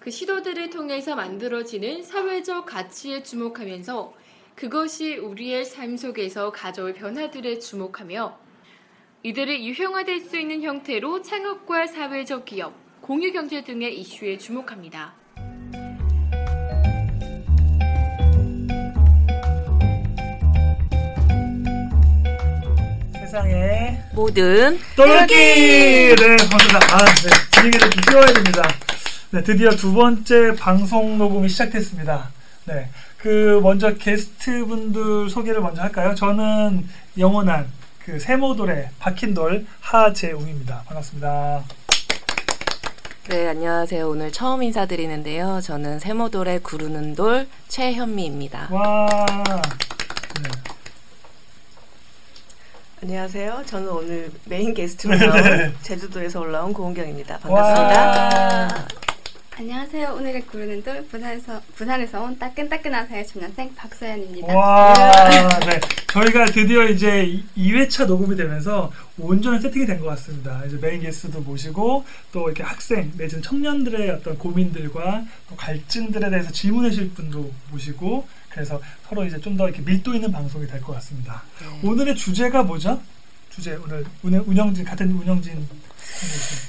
그 시도들을 통해서 만들어지는 사회적 가치에 주목하면서 그것이 우리의 삶 속에서 가져올 변화들에 주목하며 이들을 유형화될 수 있는 형태로 창업과 사회적 기업, 공유 경제 등의 이슈에 주목합니다. 세상에 모든 똘끼! 네, 반갑습니다. 아, 네, 분위기를 좀 띄워야 됩니다. 네, 드디어 두 번째 방송 녹음이 시작됐습니다. 네, 그 먼저 게스트 분들 소개를 먼저 할까요? 저는 영원한 그 세모돌의 박힌돌 하재웅입니다. 반갑습니다. 네 안녕하세요 오늘 처음 인사드리는데요 저는 세모돌의 구르는 돌 최현미입니다 와, 네. 안녕하세요. 저는 오늘 메인 게스트로 네. 나온 제주도에서 올라온 고은경입니다. 반갑습니다. 와. 안녕하세요. 오늘의 구르는 돌 부산에서 부산에서 온 따끈따끈한 사회 중년생 박서연입니다. 와, 네. 저희가 드디어 이제 2회차 녹음이 되면서 온전한 세팅이 된 것 같습니다. 이제 메인 게스트도 모시고 또 이렇게 학생 내지는 청년들의 어떤 고민들과 또 갈증들에 대해서 질문해 주실 분도 모시고 그래서 서로 이제 좀 더 이렇게 밀도 있는 방송이 될 것 같습니다. 오늘의 주제가 뭐죠? 주제 오늘 운- 운영진 같은 운영진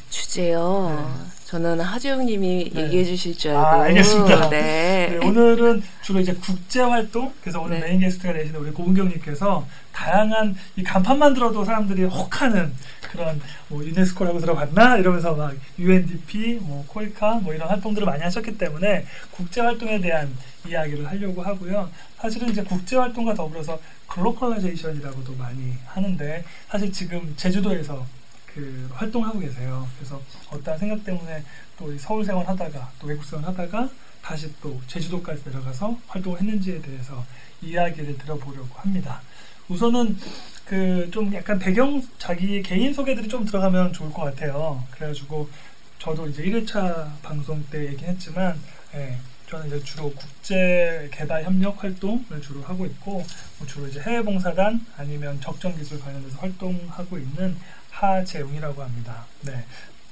주제요 저는 하재웅님이 네. 얘기해 주실 줄 아, 알고 알겠습니다. 네. 네, 오늘은 주로 이제 국제 활동 그래서 오늘 네. 메인 게스트가 되시는 우리 고은경님께서 다양한 이 간판만 들어도 사람들이 혹하는 그런 뭐 유네스코라고 들어봤나 이러면서 막 UNDP, 뭐 코이카 뭐 이런 활동들을 많이 하셨기 때문에 국제 활동에 대한 이야기를 하려고 하고요. 사실은 이제 국제 활동과 더불어서 glocalization이라고도 많이 하는데 사실 지금 제주도에서 그 활동하고 계세요. 그래서 어떠한 생각 때문에 또이 서울 생활 하다가 또 외국 생활 하다가 다시 또 제주도까지 내려가서 활동을 했는지에 대해서 이야기를 들어보려고 합니다. 우선은 그 좀 약간 배경 자기 개인 소개들이 좀 들어가면 좋을 것 같아요. 그래가지고 저도 이제 1회차 방송 때 얘기했지만 예, 저는 이제 주로 국제 개발 협력 활동을 주로 하고 있고 뭐 주로 이제 해외 봉사단 아니면 적정 기술 관련해서 활동하고 있는 하재웅이라고 합니다. 네.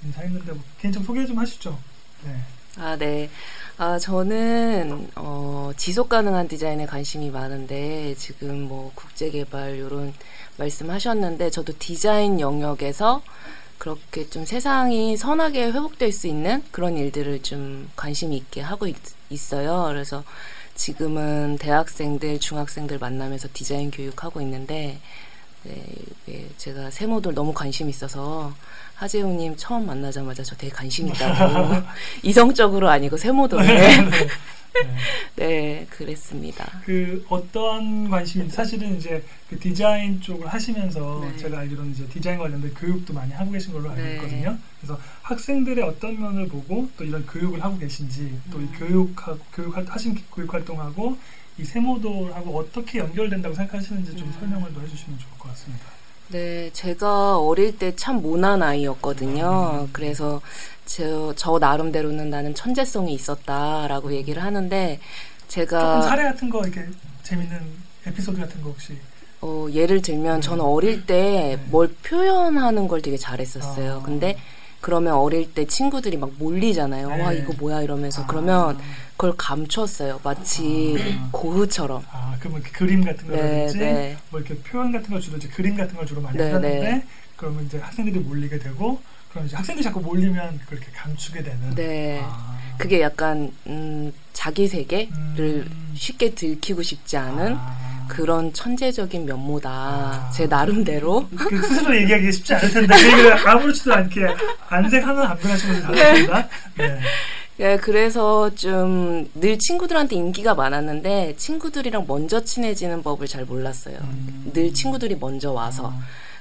인사했는데 뭐 개인적으로 소개 좀 하시죠. 네. 아, 네. 아, 저는, 어, 지속 가능한 디자인에 관심이 많은데, 지금 뭐, 국제개발, 요런 말씀 하셨는데, 저도 디자인 영역에서 그렇게 좀 세상이 선하게 회복될 수 있는 그런 일들을 좀 관심 있게 하고 있, 있어요. 그래서 지금은 대학생들, 중학생들 만나면서 디자인 교육하고 있는데, 네, 이게 제가 세모들 너무 관심 있어서 하재웅님 처음 만나자마자 저 되게 관심 있다고 이성적으로 아니고 세모돌에 네 그랬습니다. 그 어떠한 관심인지 사실은 이제 그 디자인 쪽을 하시면서 네. 제가 알기로는 이제 디자인 관련된 교육도 많이 하고 계신 걸로 알고 네. 있거든요. 그래서 학생들의 어떤 면을 보고 또 이런 교육을 하고 계신지 또이 음. 교육 교육 활- 하신 교육 활동하고 이 세모돌하고 어떻게 연결된다고 생각하시는지 좀 음. 설명을 더 해주시면 좋을 것 같습니다. 네 제가 어릴 때 참 모난 아이였거든요. 음. 그래서 저, 저 나름대로는 나는 천재성이 있었다라고 얘기를 하는데 제가 사례 같은 거 이렇게 재밌는 에피소드 같은 거 혹시 어, 예를 들면 저는 어릴 때 네. 뭘 표현하는 걸 되게 잘했었어요. 아. 근데 그러면 어릴 때 친구들이 막 몰리잖아요. 네. 와 이거 뭐야 이러면서 아. 그러면 그걸 감췄어요. 마치 아. 고흐처럼. 아 그러면 그 그림 같은 네, 거라든지 네. 뭐 이렇게 표현 같은 걸 주로 이제 그림 같은 걸 주로 많이 네, 네. 그러면 이제 학생들이 몰리게 되고 그럼 이제 학생들이 자꾸 몰리면 그렇게 감추게 되는 네. 아. 그게 약간 음, 자기 세계를 음. 쉽게 들키고 싶지 않은 아. 그런 천재적인 면모다. 제 나름대로. 그 스스로 얘기하기 쉽지 않을 텐데 그 얘기를 아무렇지도 않게 안색 하나 안 변하시면서 잘하십니다. 네. 예, 그래서 좀 늘 친구들한테 인기가 많았는데 친구들이랑 먼저 친해지는 법을 잘 몰랐어요. 음. 늘 친구들이 먼저 와서.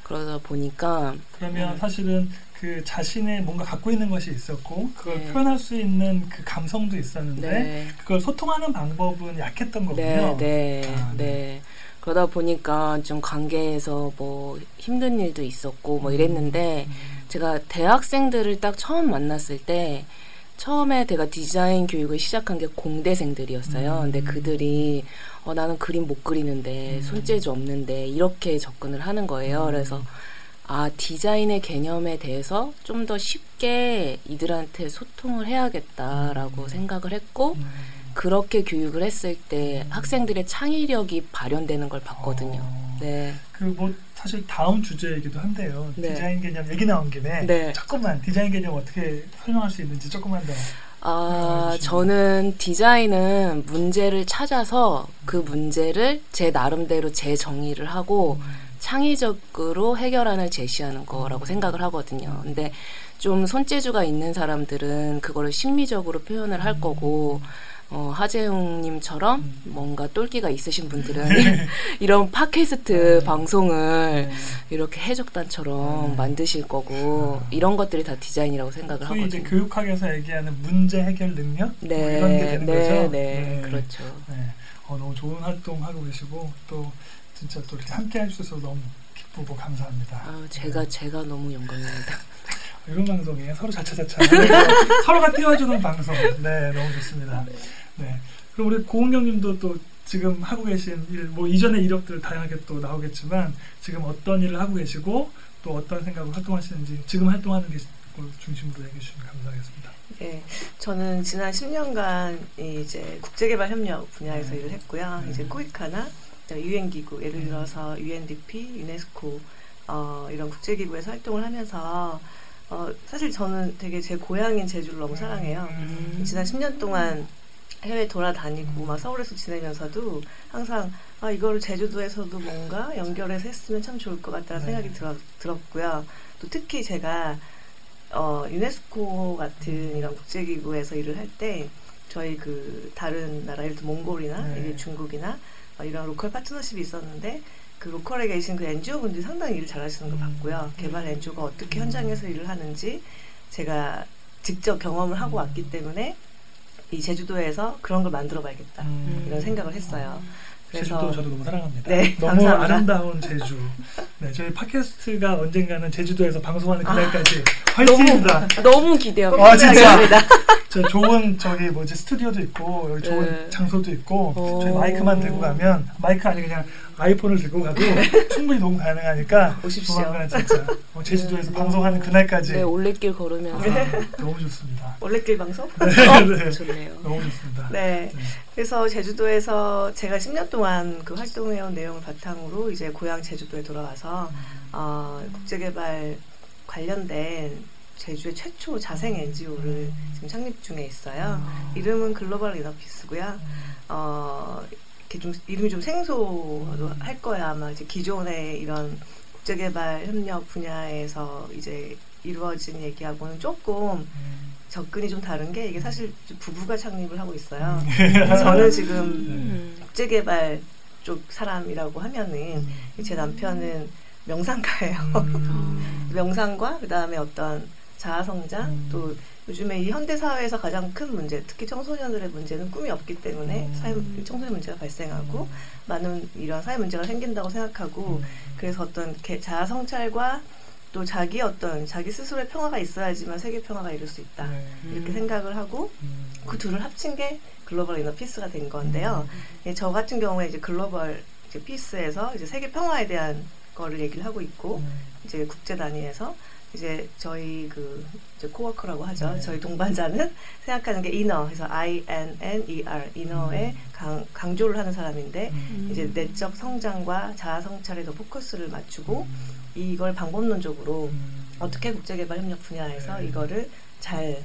그러다 보니까 그러면 음. 사실은 그 자신의 뭔가 갖고 있는 것이 있었고 그걸 네. 표현할 수 있는 그 감성도 있었는데 네. 그걸 소통하는 방법은 약했던 네, 거군요. 네, 아, 네. 그러다 보니까 좀 관계에서 뭐 힘든 일도 있었고 뭐 이랬는데 음. 제가 대학생들을 딱 처음 만났을 때 처음에 제가 디자인 교육을 시작한 게 공대생들이었어요. 음. 근데 그들이 어, 나는 그림 못 그리는데 음. 손재주 없는데 이렇게 접근을 하는 거예요. 음. 그래서 아 디자인의 개념에 대해서 좀 더 쉽게 이들한테 소통을 해야겠다라고 음. 생각을 했고 음. 그렇게 교육을 했을 때 학생들의 창의력이 발현되는 걸 봤거든요. 어. 네. 그 뭐 사실 다음 주제이기도 한데요. 네. 디자인 개념 얘기 나온 김에 네. 조금만 디자인 개념 어떻게 설명할 수 있는지 조금만 더. 아. 저는 디자인은 문제를 찾아서 그 문제를 제 나름대로 재정의를 하고 창의적으로 해결안을 제시하는 거라고 생각을 하거든요. 근데 좀 손재주가 있는 사람들은 그거를 심미적으로 표현을 할 거고, 어, 하재웅님처럼 뭔가 똘끼가 있으신 분들은 이런 팟캐스트 네. 방송을 네. 이렇게 해적단처럼 네. 만드실 거고, 이런 것들이 다 디자인이라고 생각을 소위 이제 하거든요. 교육학에서 얘기하는 문제 해결 능력 뭐 네, 이런 게 되는 네, 거죠. 네, 그렇죠. 네. 어, 너무 좋은 활동 하고 계시고 또 진짜 또 이렇게 함께 해주셔서 너무 기쁘고 감사합니다. 아, 제가 제가 너무 영광입니다. 이런 방송에 서로 자차자차 서로가 띄워주는 방송. 네, 너무 좋습니다. 네. 그럼 우리 고은경님도 또 지금 하고 계신 일, 뭐 이전의 이력들 다양하게 또 나오겠지만 지금 어떤 일을 하고 계시고 또 어떤 생각으로 활동하시는지 지금 활동하는 게 중심으로 얘기해 주시면 감사하겠습니다. 네, 저는 지난 10년간 이제 국제개발 협력 분야에서 네. 일을 했고요. 네. 이제 코이카나 유엔 기구, 예를 음. 들어서 UNDP, 유네스코 어, 이런 국제기구에서 활동을 하면서 어, 사실 저는 되게 제 고향인 제주를 너무 사랑해요. 음. 지난 10년 동안 해외 돌아다니고 막 서울에서 지내면서도 항상 아 이거를 제주도에서도 뭔가 연결해서 했으면 참 좋을 것 같다는 네. 생각이 들었, 들었고요. 또 특히 제가 어, 유네스코 같은 이런 국제기구에서 일을 할 때 저희 그 다른 나라 예를 들어 몽골이나 네. 중국이나 어, 이런 로컬 파트너십이 있었는데 그 로컬에 계신 그 NGO 분들이 상당히 일을 잘하시는 걸 음. 봤고요. 개발 NGO가 어떻게 음. 현장에서 일을 하는지 제가 직접 경험을 하고 음. 왔기 때문에 이 제주도에서 그런 걸 만들어 봐야겠다 음. 이런 생각을 했어요. 제주도 저도 너무 사랑합니다. 네, 너무 감사합니다. 아름다운 제주. 네, 저희 팟캐스트가 언젠가는 제주도에서 방송하는 아. 그날까지 화이팅입니다. 너무 기대합니다. 아, 진짜. 저 좋은 저기 뭐지 스튜디오도 있고 여기 좋은 네. 장소도 있고 오. 저희 마이크만 들고 가면 마이크 아니 그냥 아이폰을 들고 가도 충분히 녹음 가능하니까 오십시오. 조만간 진짜 어, 제주도에서 방송하는 그날까지 네, 올레길 걸으면서 아, 너무 좋습니다. 올레길 방송? 네, 네. 좋네요. 너무 좋습니다. 네. 네. 그래서 제주도에서 제가 10년 동안 그 활동해온 내용을 바탕으로 이제 고향 제주도에 돌아와서 어, 국제개발 관련된 제주의 최초 자생 NGO를 지금 창립 중에 있어요. 이름은 글로벌 이너피스고요. 어, 이렇게 좀 이름이 좀 생소도 할 거야 아마 이제 기존의 이런 국제개발 협력 분야에서 이제 이루어진 얘기하고는 조금 음. 접근이 좀 다른 게 이게 사실 부부가 창립을 하고 있어요. 음. 저는 지금 음. 국제개발 쪽 사람이라고 하면은 제 남편은 명상가예요. 음. 명상과 그 다음에 어떤 자아성장 음. 또 요즘에 이 현대 사회에서 가장 큰 문제, 특히 청소년들의 문제는 꿈이 없기 때문에 음. 사회 청소년 문제가 발생하고 많은 이런 사회 문제가 생긴다고 생각하고 그래서 어떤 개- 자아 성찰과 또 자기 어떤 자기 스스로의 평화가 있어야지만 세계 평화가 이룰 수 있다 네. 이렇게 생각을 하고 음. 그 둘을 합친 게 글로벌 이너 피스가 된 건데요. 예, 저 같은 경우에 이제 글로벌 이제 peace에서 이제 세계 평화에 대한 거를 얘기를 하고 있고 음. 이제 국제 단위에서 이제 저희 그 이제 coworker라고 하죠. 네. 저희 동반자는 생각하는 게 inner, 그래서 I N N E R inner에 음. 강, 강조를 하는 사람인데 음. 이제 내적 성장과 자아 성찰에 더 포커스를 맞추고 음. 이걸 방법론적으로 음. 어떻게 국제개발 협력 분야에서 네. 이거를 잘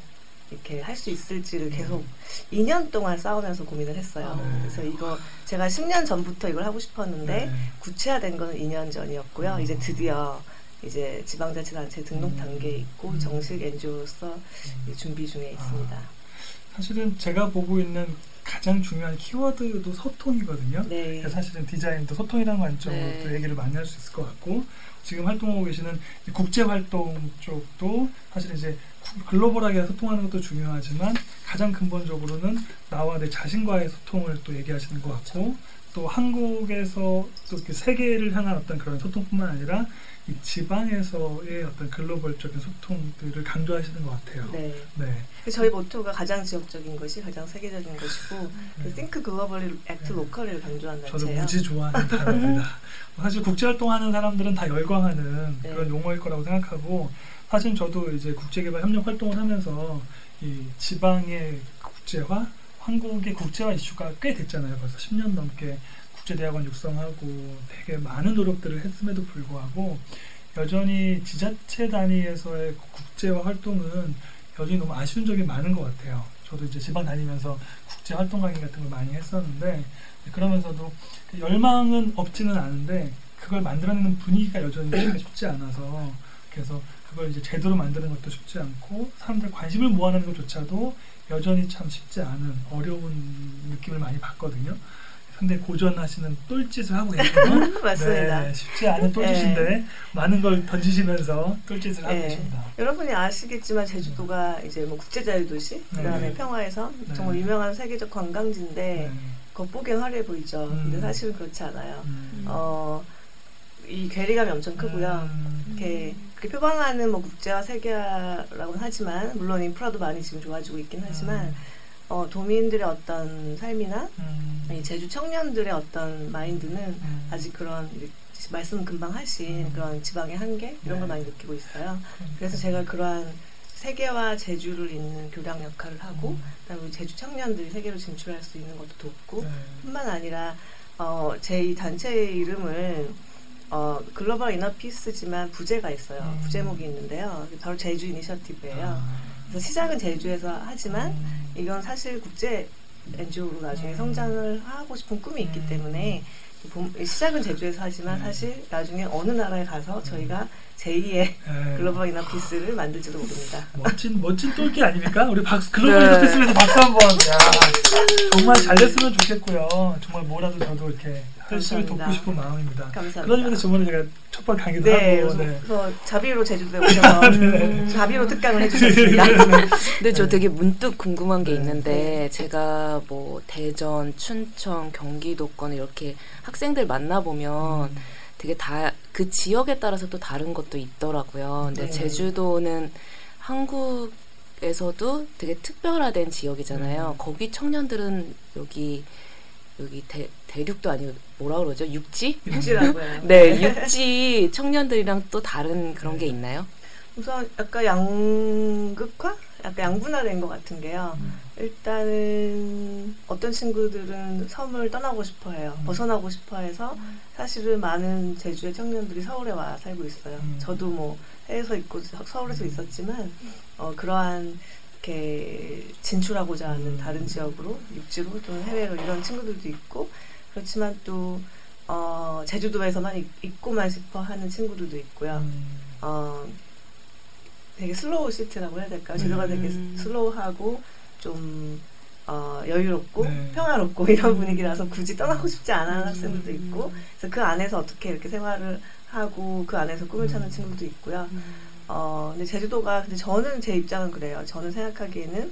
이렇게 할 수 있을지를 계속 2년 동안 싸우면서 고민을 했어요. 아, 네. 그래서 이거 제가 10년 전부터 이걸 하고 싶었는데 네. 구체화된 거는 2년 전이었고요. 음. 이제 드디어 이제 지방자치단체 등록 음. 단계에 있고 음. 정식 NGO로서 준비 중에 있습니다. 아. 사실은 제가 보고 있는 가장 중요한 키워드도 소통이거든요. 네. 사실은 디자인도 소통이라는 관점으로 네. 또 얘기를 많이 할 수 있을 것 같고 지금 활동하고 계시는 이 국제 활동 쪽도 사실 이제 구- 글로벌하게 소통하는 것도 중요하지만 가장 근본적으로는 나와 내 자신과의 소통을 또 얘기하시는 것 같고 또 한국에서 또 이렇게 세계를 향한 어떤 그런 소통뿐만 아니라 이 지방에서의 어떤 글로벌적인 소통들을 강조하시는 것 같아요. 네. 네. 저희 모토가 가장 지역적인 것이 가장 세계적인 것이고 네. 그 Think Globally, Act 네. Locally를 강조한 저도 단체예요. 무지 좋아하는 단어입니다. 사실 국제 활동하는 사람들은 다 열광하는 네. 그런 용어일 거라고 생각하고 사실 저도 이제 국제개발 협력 활동을 하면서 이 지방의 국제화, 한국의 국제화 이슈가 꽤 됐잖아요. 벌써 10년 넘게 국제대학원 육성하고 되게 많은 노력들을 했음에도 불구하고 여전히 지자체 단위에서의 국제화 활동은 여전히 너무 아쉬운 점이 많은 것 같아요. 저도 이제 지방 다니면서 국제 활동 강의 같은 걸 많이 했었는데 그러면서도 열망은 없지는 않은데 그걸 만들어내는 분위기가 여전히 쉽지 않아서 그래서 그걸 이제 제대로 만드는 것도 쉽지 않고 사람들 관심을 모아내는 것조차도 여전히 참 쉽지 않은 어려운 느낌을 많이 받거든요. 상당히 고전하시는 똘짓을 하고 건 맞습니다. 네, 쉽지 않은 똘짓인데 많은 걸 던지시면서 똘짓을 하고 네. 계십니다. 여러분이 아시겠지만 제주도가 이제 뭐 국제자유도시, 그다음에 네. 평화에서 네. 정말 유명한 세계적 관광지인데 네. 겉보기엔 화려해 보이죠. 음. 근데 사실은 그렇지 않아요. 음. 어, 이 괴리감이 엄청 크고요. 음. 이렇게, 그렇게 표방하는 뭐 국제화 세계화라고는 하지만 물론 인프라도 많이 지금 좋아지고 있긴 하지만 어, 도민들의 어떤 삶이나 음. 이 제주 청년들의 어떤 마인드는 음. 아직 그런 말씀 금방 하신 음. 그런 지방의 한계 이런 걸 네. 많이 느끼고 있어요. 그래서 제가 그러한 세계와 제주를 잇는 교량 역할을 하고 음. 그다음에 제주 청년들이 세계로 진출할 수 있는 것도 돕고 네. 뿐만 아니라 어, 제 이 단체의 이름을 어, 글로벌 이너 피스지만 부제가 있어요. 음. 부제목이 있는데요. 바로 제주 이니셔티브예요. 아. 그래서 시작은 제주에서 하지만 음. 이건 사실 국제 NGO로 나중에 음. 성장을 하고 싶은 꿈이 있기 음. 때문에 봄- 시작은 제주에서 하지만 음. 사실 나중에 어느 나라에 가서 저희가 제2의 네. 글로벌 이너피스를 만들지도 모릅니다. 멋진 멋진 똘끼 아닙니까? 우리 박수 글로벌 네. 인터페이스에서 박수 한번. 야, 정말 잘 됐으면 좋겠고요. 정말 뭐라도 저도 이렇게 열심히. 돕고 싶은 마음입니다. 감사합니다. 그런 의미에서 저번에 제가 첫번 강의도 네, 하고 네. 그래서 자비로 제주도에 오셔서 네. 자비로 특강을 해주셨습니다. 근데 저 되게 문득 궁금한 게 네. 있는데 제가 뭐 대전, 춘천, 경기도권 이렇게 학생들 만나 보면 음. 되게 다 그 지역에 따라서 또 다른 것도 있더라고요. 근데 네. 제주도는 한국에서도 되게 특별화된 지역이잖아요. 네. 거기 청년들은 여기 여기 대, 대륙도 아니고 뭐라 그러죠? 육지? 육지라고요. 네, 육지 청년들이랑 또 다른 그런 게 있나요? 우선 약간 양극화? 약간 양분화된 것 같은 게요. 음. 일단은 어떤 친구들은 섬을 떠나고 싶어 해요. 음. 벗어나고 싶어 해서 사실은 많은 제주의 청년들이 서울에 와 살고 있어요. 음. 저도 뭐 해외에서 있고 서울에서 음. 있었지만 어, 그러한 이렇게 진출하고자 하는 음. 다른 지역으로 육지로 또는 해외로 이런 친구들도 있고 그렇지만 또 어, 제주도에서만 있, 있고만 싶어 하는 친구들도 있고요. 음. 어, 되게 slow city라고 해야 될까요? 제주가 되게 음. slow하고 좀 어, 여유롭고 네. 평화롭고 이런 분위기라서 굳이 떠나고 싶지 않아 하는 학생들도 음. 있고 그래서 그 안에서 어떻게 이렇게 생활을 하고 그 안에서 꿈을 찾는 음. 친구도 있고요. 어, 근데 제주도가 근데 저는 제 입장은 그래요. 저는 생각하기에는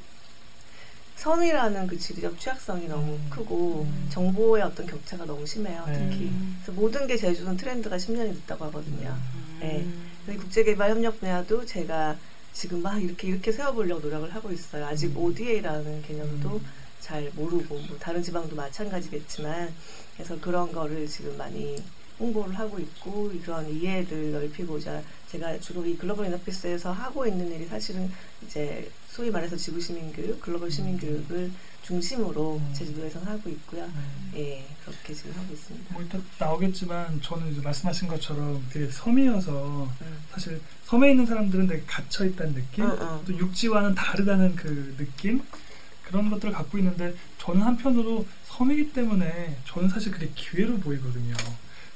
섬이라는 그 지리적 취약성이 너무 음. 크고 음. 정보의 어떤 격차가 너무 심해요. 네. 특히 그래서 모든 게 제주는 트렌드가 10년이 됐다고 하거든요. 음. 네. 국제개발협력 분야도 제가 지금 막 이렇게 이렇게 세워보려고 노력을 하고 있어요. 아직 음. ODA라는 개념도 음. 잘 모르고 뭐 다른 지방도 마찬가지겠지만 그래서 그런 거를 지금 많이 홍보를 하고 있고 그런 이해를 넓히고자 제가 주로 이 글로벌 인터피스에서 하고 있는 일이 사실은 이제 소위 말해서 지구 시민 교육, 글로벌 시민 교육을 중심으로 음. 제주도에서 하고 있고요. 음. 예, 그렇게 지금 하고 있습니다. 뭐 일단 나오겠지만 저는 이제 말씀하신 것처럼 되게 섬이어서 음. 사실 섬에 있는 사람들은 되게 갇혀 있다는 느낌. 또 육지와는 다르다는 그 느낌 그런 것들을 갖고 있는데 저는 한편으로 섬이기 때문에 저는 사실 그게 기회로 보이거든요.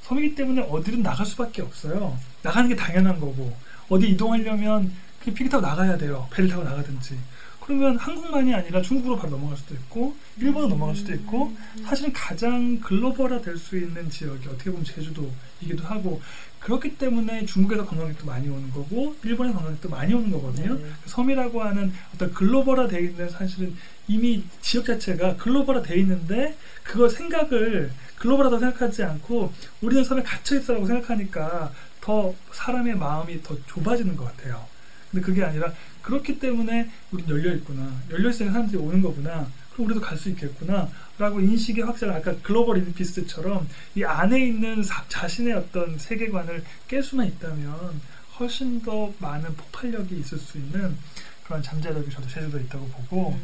섬이기 때문에 어디든 나갈 수밖에 없어요. 나가는 게 당연한 거고 어디 이동하려면 그냥 비행기 타고 나가야 돼요. 배를 타고 나가든지. 그러면 한국만이 아니라 중국으로 바로 넘어갈 수도 있고 일본으로 넘어갈 수도 있고 사실은 가장 글로벌화 될 수 있는 지역이 어떻게 보면 제주도이기도 하고 그렇기 때문에 중국에서 관광객도 많이 오는 거고 일본에서 관광객도 많이 오는 거거든요. 네. 섬이라고 하는 어떤 글로벌화 돼 있는 사실은 이미 지역 자체가 글로벌화 돼 있는데 그걸 생각을 글로벌하다고 생각하지 않고 우리는 섬에 갇혀 있어라고 생각하니까 더 사람의 마음이 더 좁아지는 것 같아요. 근데 그게 아니라 그렇기 때문에 우린 열려 있구나. 열려 있으니 사람들이 오는 거구나. 그럼 우리도 갈 수 있겠구나. 라고 인식의 확장을 아까 글로벌 인피스트처럼 이 안에 있는 사- 자신의 어떤 세계관을 깰 수만 있다면 훨씬 더 많은 폭발력이 있을 수 있는 그런 잠재력이 저도 제주도에 있다고 보고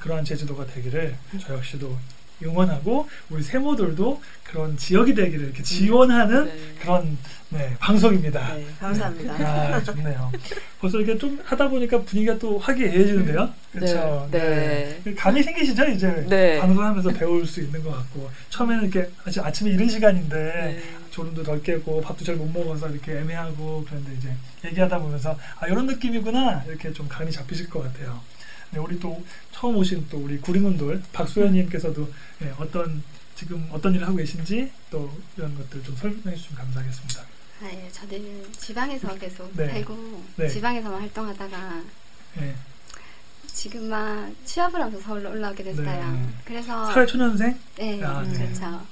그러한 제주도가 되기를 저 역시도 응원하고 우리 세모들도 그런 지역이 되기를 이렇게 지원하는 네. 그런 네, 방송입니다. 네, 감사합니다. 아, 좋네요. 벌써 이렇게 좀 하다 보니까 분위기가 또 화기애애해지는데요. 그렇죠. 네, 감이 생기시죠, 이제 네. 방송하면서 배울 수 있는 것 같고 처음에는 이렇게 아침 아침에 이른 시간인데 네. 졸음도 덜 깨고 밥도 잘 못 먹어서 이렇게 애매하고 그런데 이제 얘기하다 보면서 아 이런 느낌이구나 이렇게 좀 감이 잡히실 것 같아요. 네, 우리 또 처음 오신 또 우리 구리논돌 박소연님께서도 네, 어떤 지금 어떤 일을 하고 계신지 또 이런 것들 좀 설명해 주시면 감사하겠습니다. 아, 예, 저는 지방에서 계속 네. 살고 네. 지방에서만 활동하다가 네. 지금만 취업을 하면서 서울로 올라오게 됐어요. 네. 그래서 사회초년생? 네, 아, 네. 그렇죠.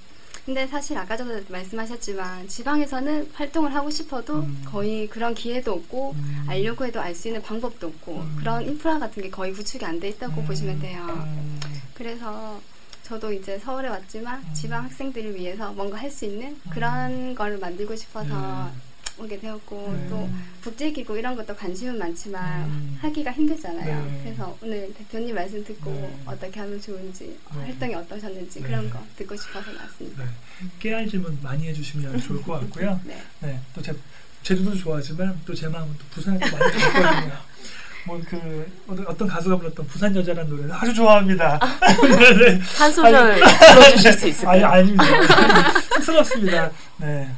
근데 사실 아까 전에 말씀하셨지만 지방에서는 활동을 하고 싶어도 음. 거의 그런 기회도 없고 음. 알려고 해도 알 수 있는 방법도 없고 음. 그런 인프라 같은 게 거의 구축이 안 돼 있다고 음. 보시면 돼요. 음. 그래서 저도 이제 서울에 왔지만 음. 지방 학생들을 위해서 뭔가 할 수 있는 그런 걸 만들고 싶어서 오게 되었고 네. 또 국제기구 이런 것도 관심은 많지만 음. 하기가 힘들잖아요. 네. 그래서 오늘 대표님 말씀 듣고 네. 어떻게 하면 좋은지 네. 활동이 어떠셨는지 네. 그런 거 듣고 싶어서 나왔습니다. 네. 깨알 질문 많이 해주시면 좋을 것 같고요. 네. 네, 또 제, 제주도도 좋아하지만 또 제 마음은 또 부산에 또 많이 들었거든요. 뭐그 어떤 가수가 불렀던 부산 여자라는 노래는 아주 좋아합니다. 네, 네. 한 소절 불러주실 수 아니 있을까요? 아닙니다. 쑥스럽습니다. 네,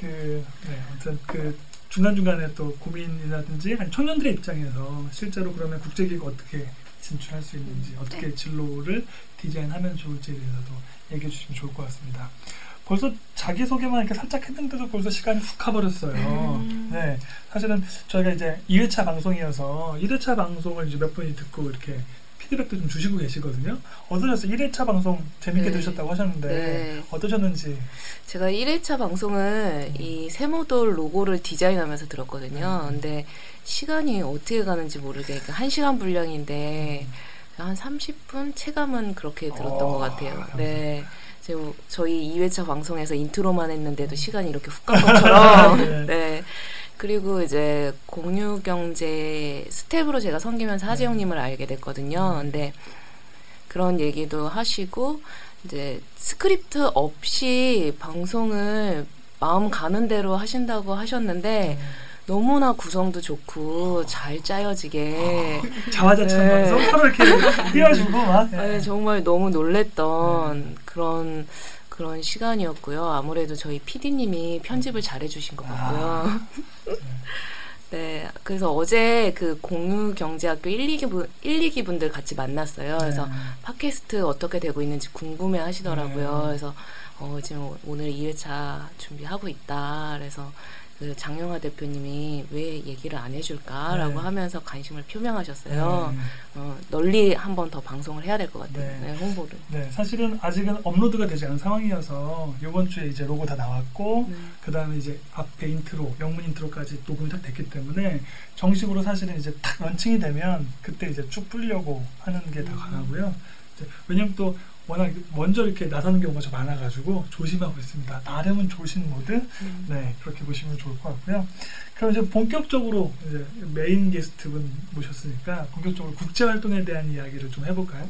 그 네, 아무튼 그 중간 중간에 또 고민이라든지 아니 청년들의 입장에서 실제로 그러면 국제기구 어떻게 진출할 수 있는지 어떻게 네. 진로를 디자인하면 좋을지에 대해서도 얘기해 주시면 좋을 것 같습니다. 벌써 자기소개만 이렇게 살짝 했는데도 벌써 시간이 훅 가버렸어요. 네. 사실은 저희가 이제 2회차 방송이어서 1회차 방송을 이제 몇 분이 듣고 이렇게 피드백도 좀 주시고 계시거든요. 어떠셨어요? 1회차 방송 재밌게 네. 들으셨다고 하셨는데 네. 어떠셨는지. 제가 1회차 방송을 이 세모돌 로고를 디자인하면서 들었거든요. 음. 근데 시간이 어떻게 가는지 모르게 그러니까 1시간 분량인데 한 30분 체감은 그렇게 들었던 어, 것 같아요. 감사합니다. 네. 저- 저희 2회차 방송에서 intro만 했는데도 시간이 이렇게 훅 간 것처럼. 네. 네. 그리고 이제 공유경제 스태프로 제가 섬기면서 하재영님을 알게 됐거든요. 근데 그런 얘기도 하시고 이제 스크립트 없이 방송을 마음 가는 대로 하신다고 하셨는데 너무나 구성도 좋고 잘 짜여지게 자화자찬하면서 네. 서로 이렇게 띄워주고 막. 네, 정말 너무 놀랬던 그런 그런 시간이었고요. 아무래도 저희 PD님이 편집을 잘해주신 것 같고요. 네, 그래서 어제 그 공유경제학교 1, 2기 분, 1, 2기 분들 같이 만났어요. 그래서 네. 팟캐스트 어떻게 되고 있는지 궁금해 하시더라고요. 네. 그래서 어, 지금 오늘 2회차 준비하고 있다. 그래서 그 장영화 대표님이 왜 얘기를 안 해줄까라고 네. 하면서 관심을 표명하셨어요. 네. 어, 널리 한 번 더 방송을 해야 될 것 같아요. 네. 네, 홍보를. 네, 사실은 아직은 업로드가 되지 않은 상황이어서 이번 주에 이제 로고 다 나왔고 음. 그 다음에 이제 앞에 인트로, 영문 intro까지 녹음이 딱 됐기 때문에 정식으로 사실은 이제 탁 launching이 되면 그때 이제 쭉 풀려고 하는 게 더 음. 강하고요. 왜냐면 또 워낙 먼저 이렇게 나서는 경우가 좀 많아가지고 조심하고 있습니다. 나름은 조심 모드. 음. 네, 그렇게 보시면 좋을 것 같고요. 그럼 이제 본격적으로 이제 메인 게스트분 모셨으니까 본격적으로 국제 활동에 대한 이야기를 좀 해볼까요?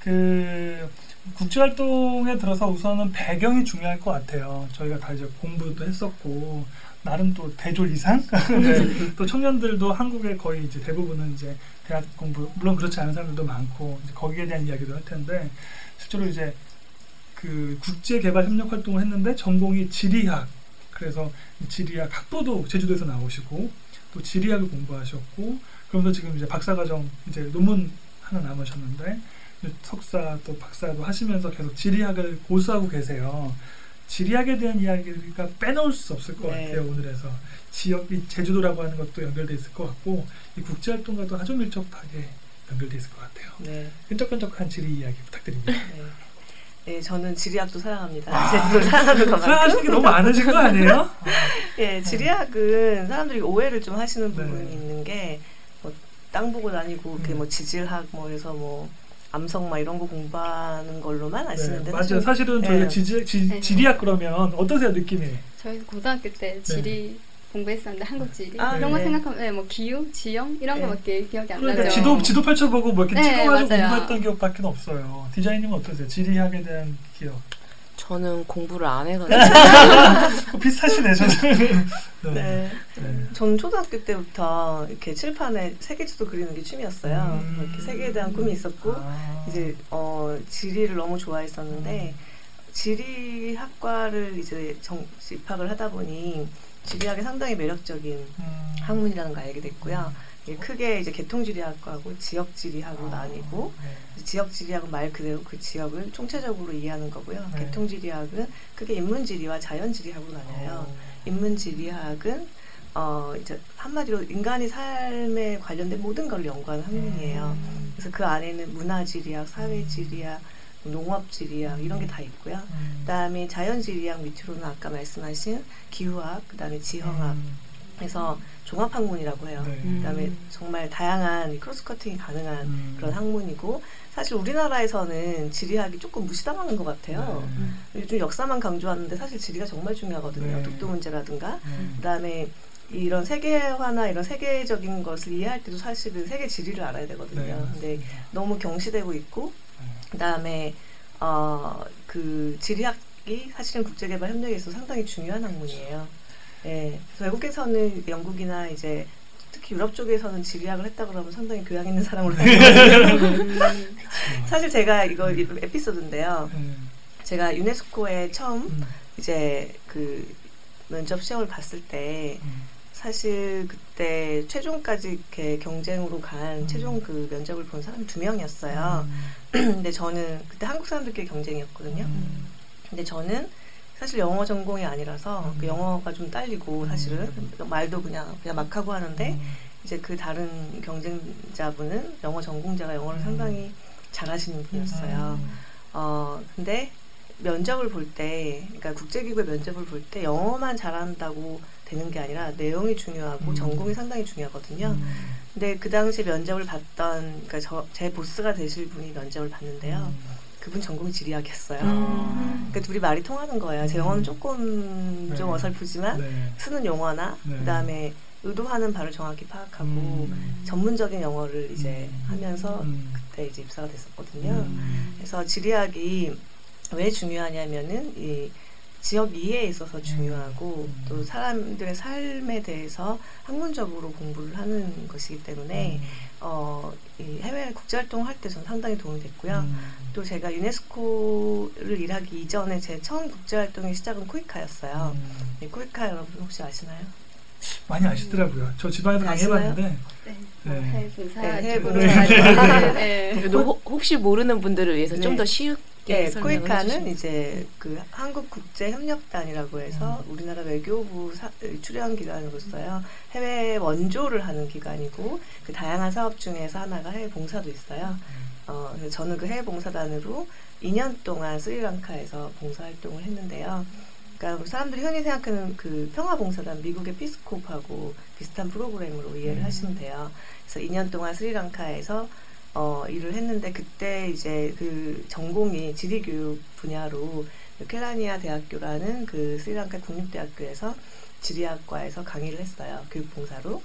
그그 국제 활동에 들어서 우선은 배경이 중요할 것 같아요. 저희가 다 이제 공부도 했었고 나름 또 대졸 이상 네. 또 청년들도 한국에 거의 이제 대부분은 이제 대학 공부 물론 그렇지 않은 사람들도 많고 이제 거기에 대한 이야기도 할 텐데 실제로 이제 그 국제 개발 협력 활동을 했는데 전공이 지리학 그래서 이 지리학 학부도 제주도에서 나오시고 또 지리학을 공부하셨고 그러면서 지금 이제 박사과정 이제 논문 하나 남으셨는데 석사 또 박사도 하시면서 계속 지리학을 고수하고 계세요. 지리학에 대한 이야기가 빼놓을 수 없을 것 네. 같아요 오늘에서 지역이 제주도라고 하는 것도 연결돼 있을 것 같고 이 국제 활동과도 아주 밀접하게 연결돼 있을 것 같아요. 네. 끈적끈적한 지리 이야기 부탁드립니다. 네. 네, 저는 지리학도 사랑합니다. 아, 제주도 사랑하는 사랑하시는 것만큼. 게 너무 많으신 거 아니에요? 예, 지리학은 사람들이 오해를 좀 하시는 네. 부분이 있는 게, 뭐, 땅 보고 다니고, 이렇게 음. 뭐, 지질학, 뭐, 해서 뭐, 암석 막 이런 거 공부하는 걸로만 네, 아시는데. 맞아요. 사실은 저희가 네. 지지, 지, 네. 지리학 그러면 어떠세요 느낌이? 저희 고등학교 때 지리 공부했었는데 한국 지리 아, 이런 거 네. 생각하면 네, 뭐 기후, 지형 이런 네. 거밖에 기억이 안 그러니까 나죠. 지도 지도 펼쳐보고 뭐 이렇게 네, 찍어가지고 맞아요. 공부했던 기억밖에 없어요. 디자인님은 어떠세요? 지리학에 대한 기억? 저는 공부를 안 해가지고 어, 비슷하시네 저는. 네. 네. 네. 전 초등학교 때부터 이렇게 칠판에 세계지도 그리는 게 취미였어요. 음. 이렇게 세계에 대한 꿈이 있었고, 아. 이제, 어, 지리를 너무 좋아했었는데, 지리학과를 이제 정, 입학을 하다 보니, 지리학이 상당히 매력적인 음. 학문이라는 걸 알게 됐고요. 이게 크게 이제 개통지리학과하고 지역지리학으로 나뉘고, 네. 지역지리학은 말 그대로 그 지역을 총체적으로 이해하는 거고요. 네. 개통지리학은 크게 인문지리와 자연지리학으로 나뉘어요. 어. 인문지리학은 어 이제 한마디로 인간의 삶에 관련된 모든 걸 연구하는 학문이에요. 음. 그래서 그 안에는 문화지리학, 사회지리학, 농업지리학 이런 게 다 있고요. 음. 그다음에 자연지리학 밑으로는 아까 말씀하신 기후학, 그다음에 지형학, 음. 해서 종합 학문이라고 해요. 네. 그다음에 정말 다양한 크로스 커팅이 가능한 음. 그런 학문이고 사실 우리나라에서는 지리학이 조금 무시당하는 것 같아요. 네. 요즘 역사만 강조하는데 사실 지리가 정말 중요하거든요. 네. 독도 문제라든가 네. 그다음에 이런 세계화나 이런 세계적인 것을 이해할 때도 사실은 세계 지리를 알아야 되거든요. 네, 근데. 너무 경시되고 있고 네. 그다음에 어, 그 지리학이 사실은 국제개발 협력에 있어서 상당히 중요한 학문이에요. 예. 그래서 외국에서는 영국이나 이제 특히 유럽 쪽에서는 지리학을 했다 그러면 상당히 교양 있는 사람으로. 사실 제가 이거 에피소드인데요. 네. 제가 유네스코에 처음 음. 이제 그 면접 시험을 봤을 때 음. 사실 그때 최종까지 이렇게 경쟁으로 간 음. 최종 그 면접을 본 사람이 두 명이었어요. 근데 저는 그때 한국 사람들끼리 경쟁이었거든요. 음. 근데 저는 사실 영어 전공이 아니라서 음. 그 영어가 좀 딸리고 사실은 음. 말도 그냥 그냥 막 하고 하는데 음. 이제 그 다른 경쟁자분은 영어 전공자가 영어를 음. 상당히 잘하시는 분이었어요. 어 근데 면접을 볼 때, 그러니까 국제기구의 면접을 볼 때 영어만 잘한다고 되는 게 아니라 내용이 중요하고 음. 전공이 상당히 중요하거든요. 음. 근데 그 당시 면접을 봤던, 그러니까 저, 제 보스가 되실 분이 면접을 봤는데요. 그분 전공이 지리학이었어요. 아. 그러니까 둘이 말이 통하는 거예요. 제 음. 영어는 조금 좀 네. 어설프지만 네. 쓰는 용어나 네. 그다음에 의도하는 바를 정확히 파악하고 음. 전문적인 영어를 이제 음. 하면서 음. 그때 이제 입사가 됐었거든요. 음. 그래서 지리학이 왜 중요하냐면은 이 지역 이해에 있어서 중요하고 음. 또 사람들의 삶에 대해서 학문적으로 공부를 하는 것이기 때문에 어, 이 해외 국제 활동 할 때 저는 상당히 도움이 됐고요. 음. 또 제가 유네스코를 일하기 이전에 제 처음 국제 활동의 시작은 코이카였어요. 음. 네, 코이카 여러분 혹시 아시나요? 많이 아시더라고요. 저 지방에서 아시나요? 강해봤는데 네. 네. 뭐 해외 봉사 네, 해외 쪽으로 봉사. 하는, 네. 그래도 혹- 혹시 모르는 분들을 위해서 네. 좀더 쉽게 네, 설명을 코이카는 해주시면 이제 그 한국 국제 협력단이라고 해서 음. 우리나라 외교부 사- 출연 기관으로서요 해외 원조를 하는 기관이고 그 다양한 사업 중에서 하나가 해외 봉사도 있어요. 어, 그래서 저는 그 해외 봉사단으로 2년 동안 스리랑카에서 봉사 활동을 했는데요. 그러니까 사람들이 흔히 생각하는 그 평화봉사단 미국의 피스코프하고 비슷한 프로그램으로 이해를 음. 하시면 돼요. 그래서 2년 동안 스리랑카에서 어, 일을 했는데 그때 이제 그 전공이 지리교육 분야로 그 켈라니아 대학교라는 그 스리랑카 국립대학교에서 지리학과에서 강의를 했어요. 교육봉사로.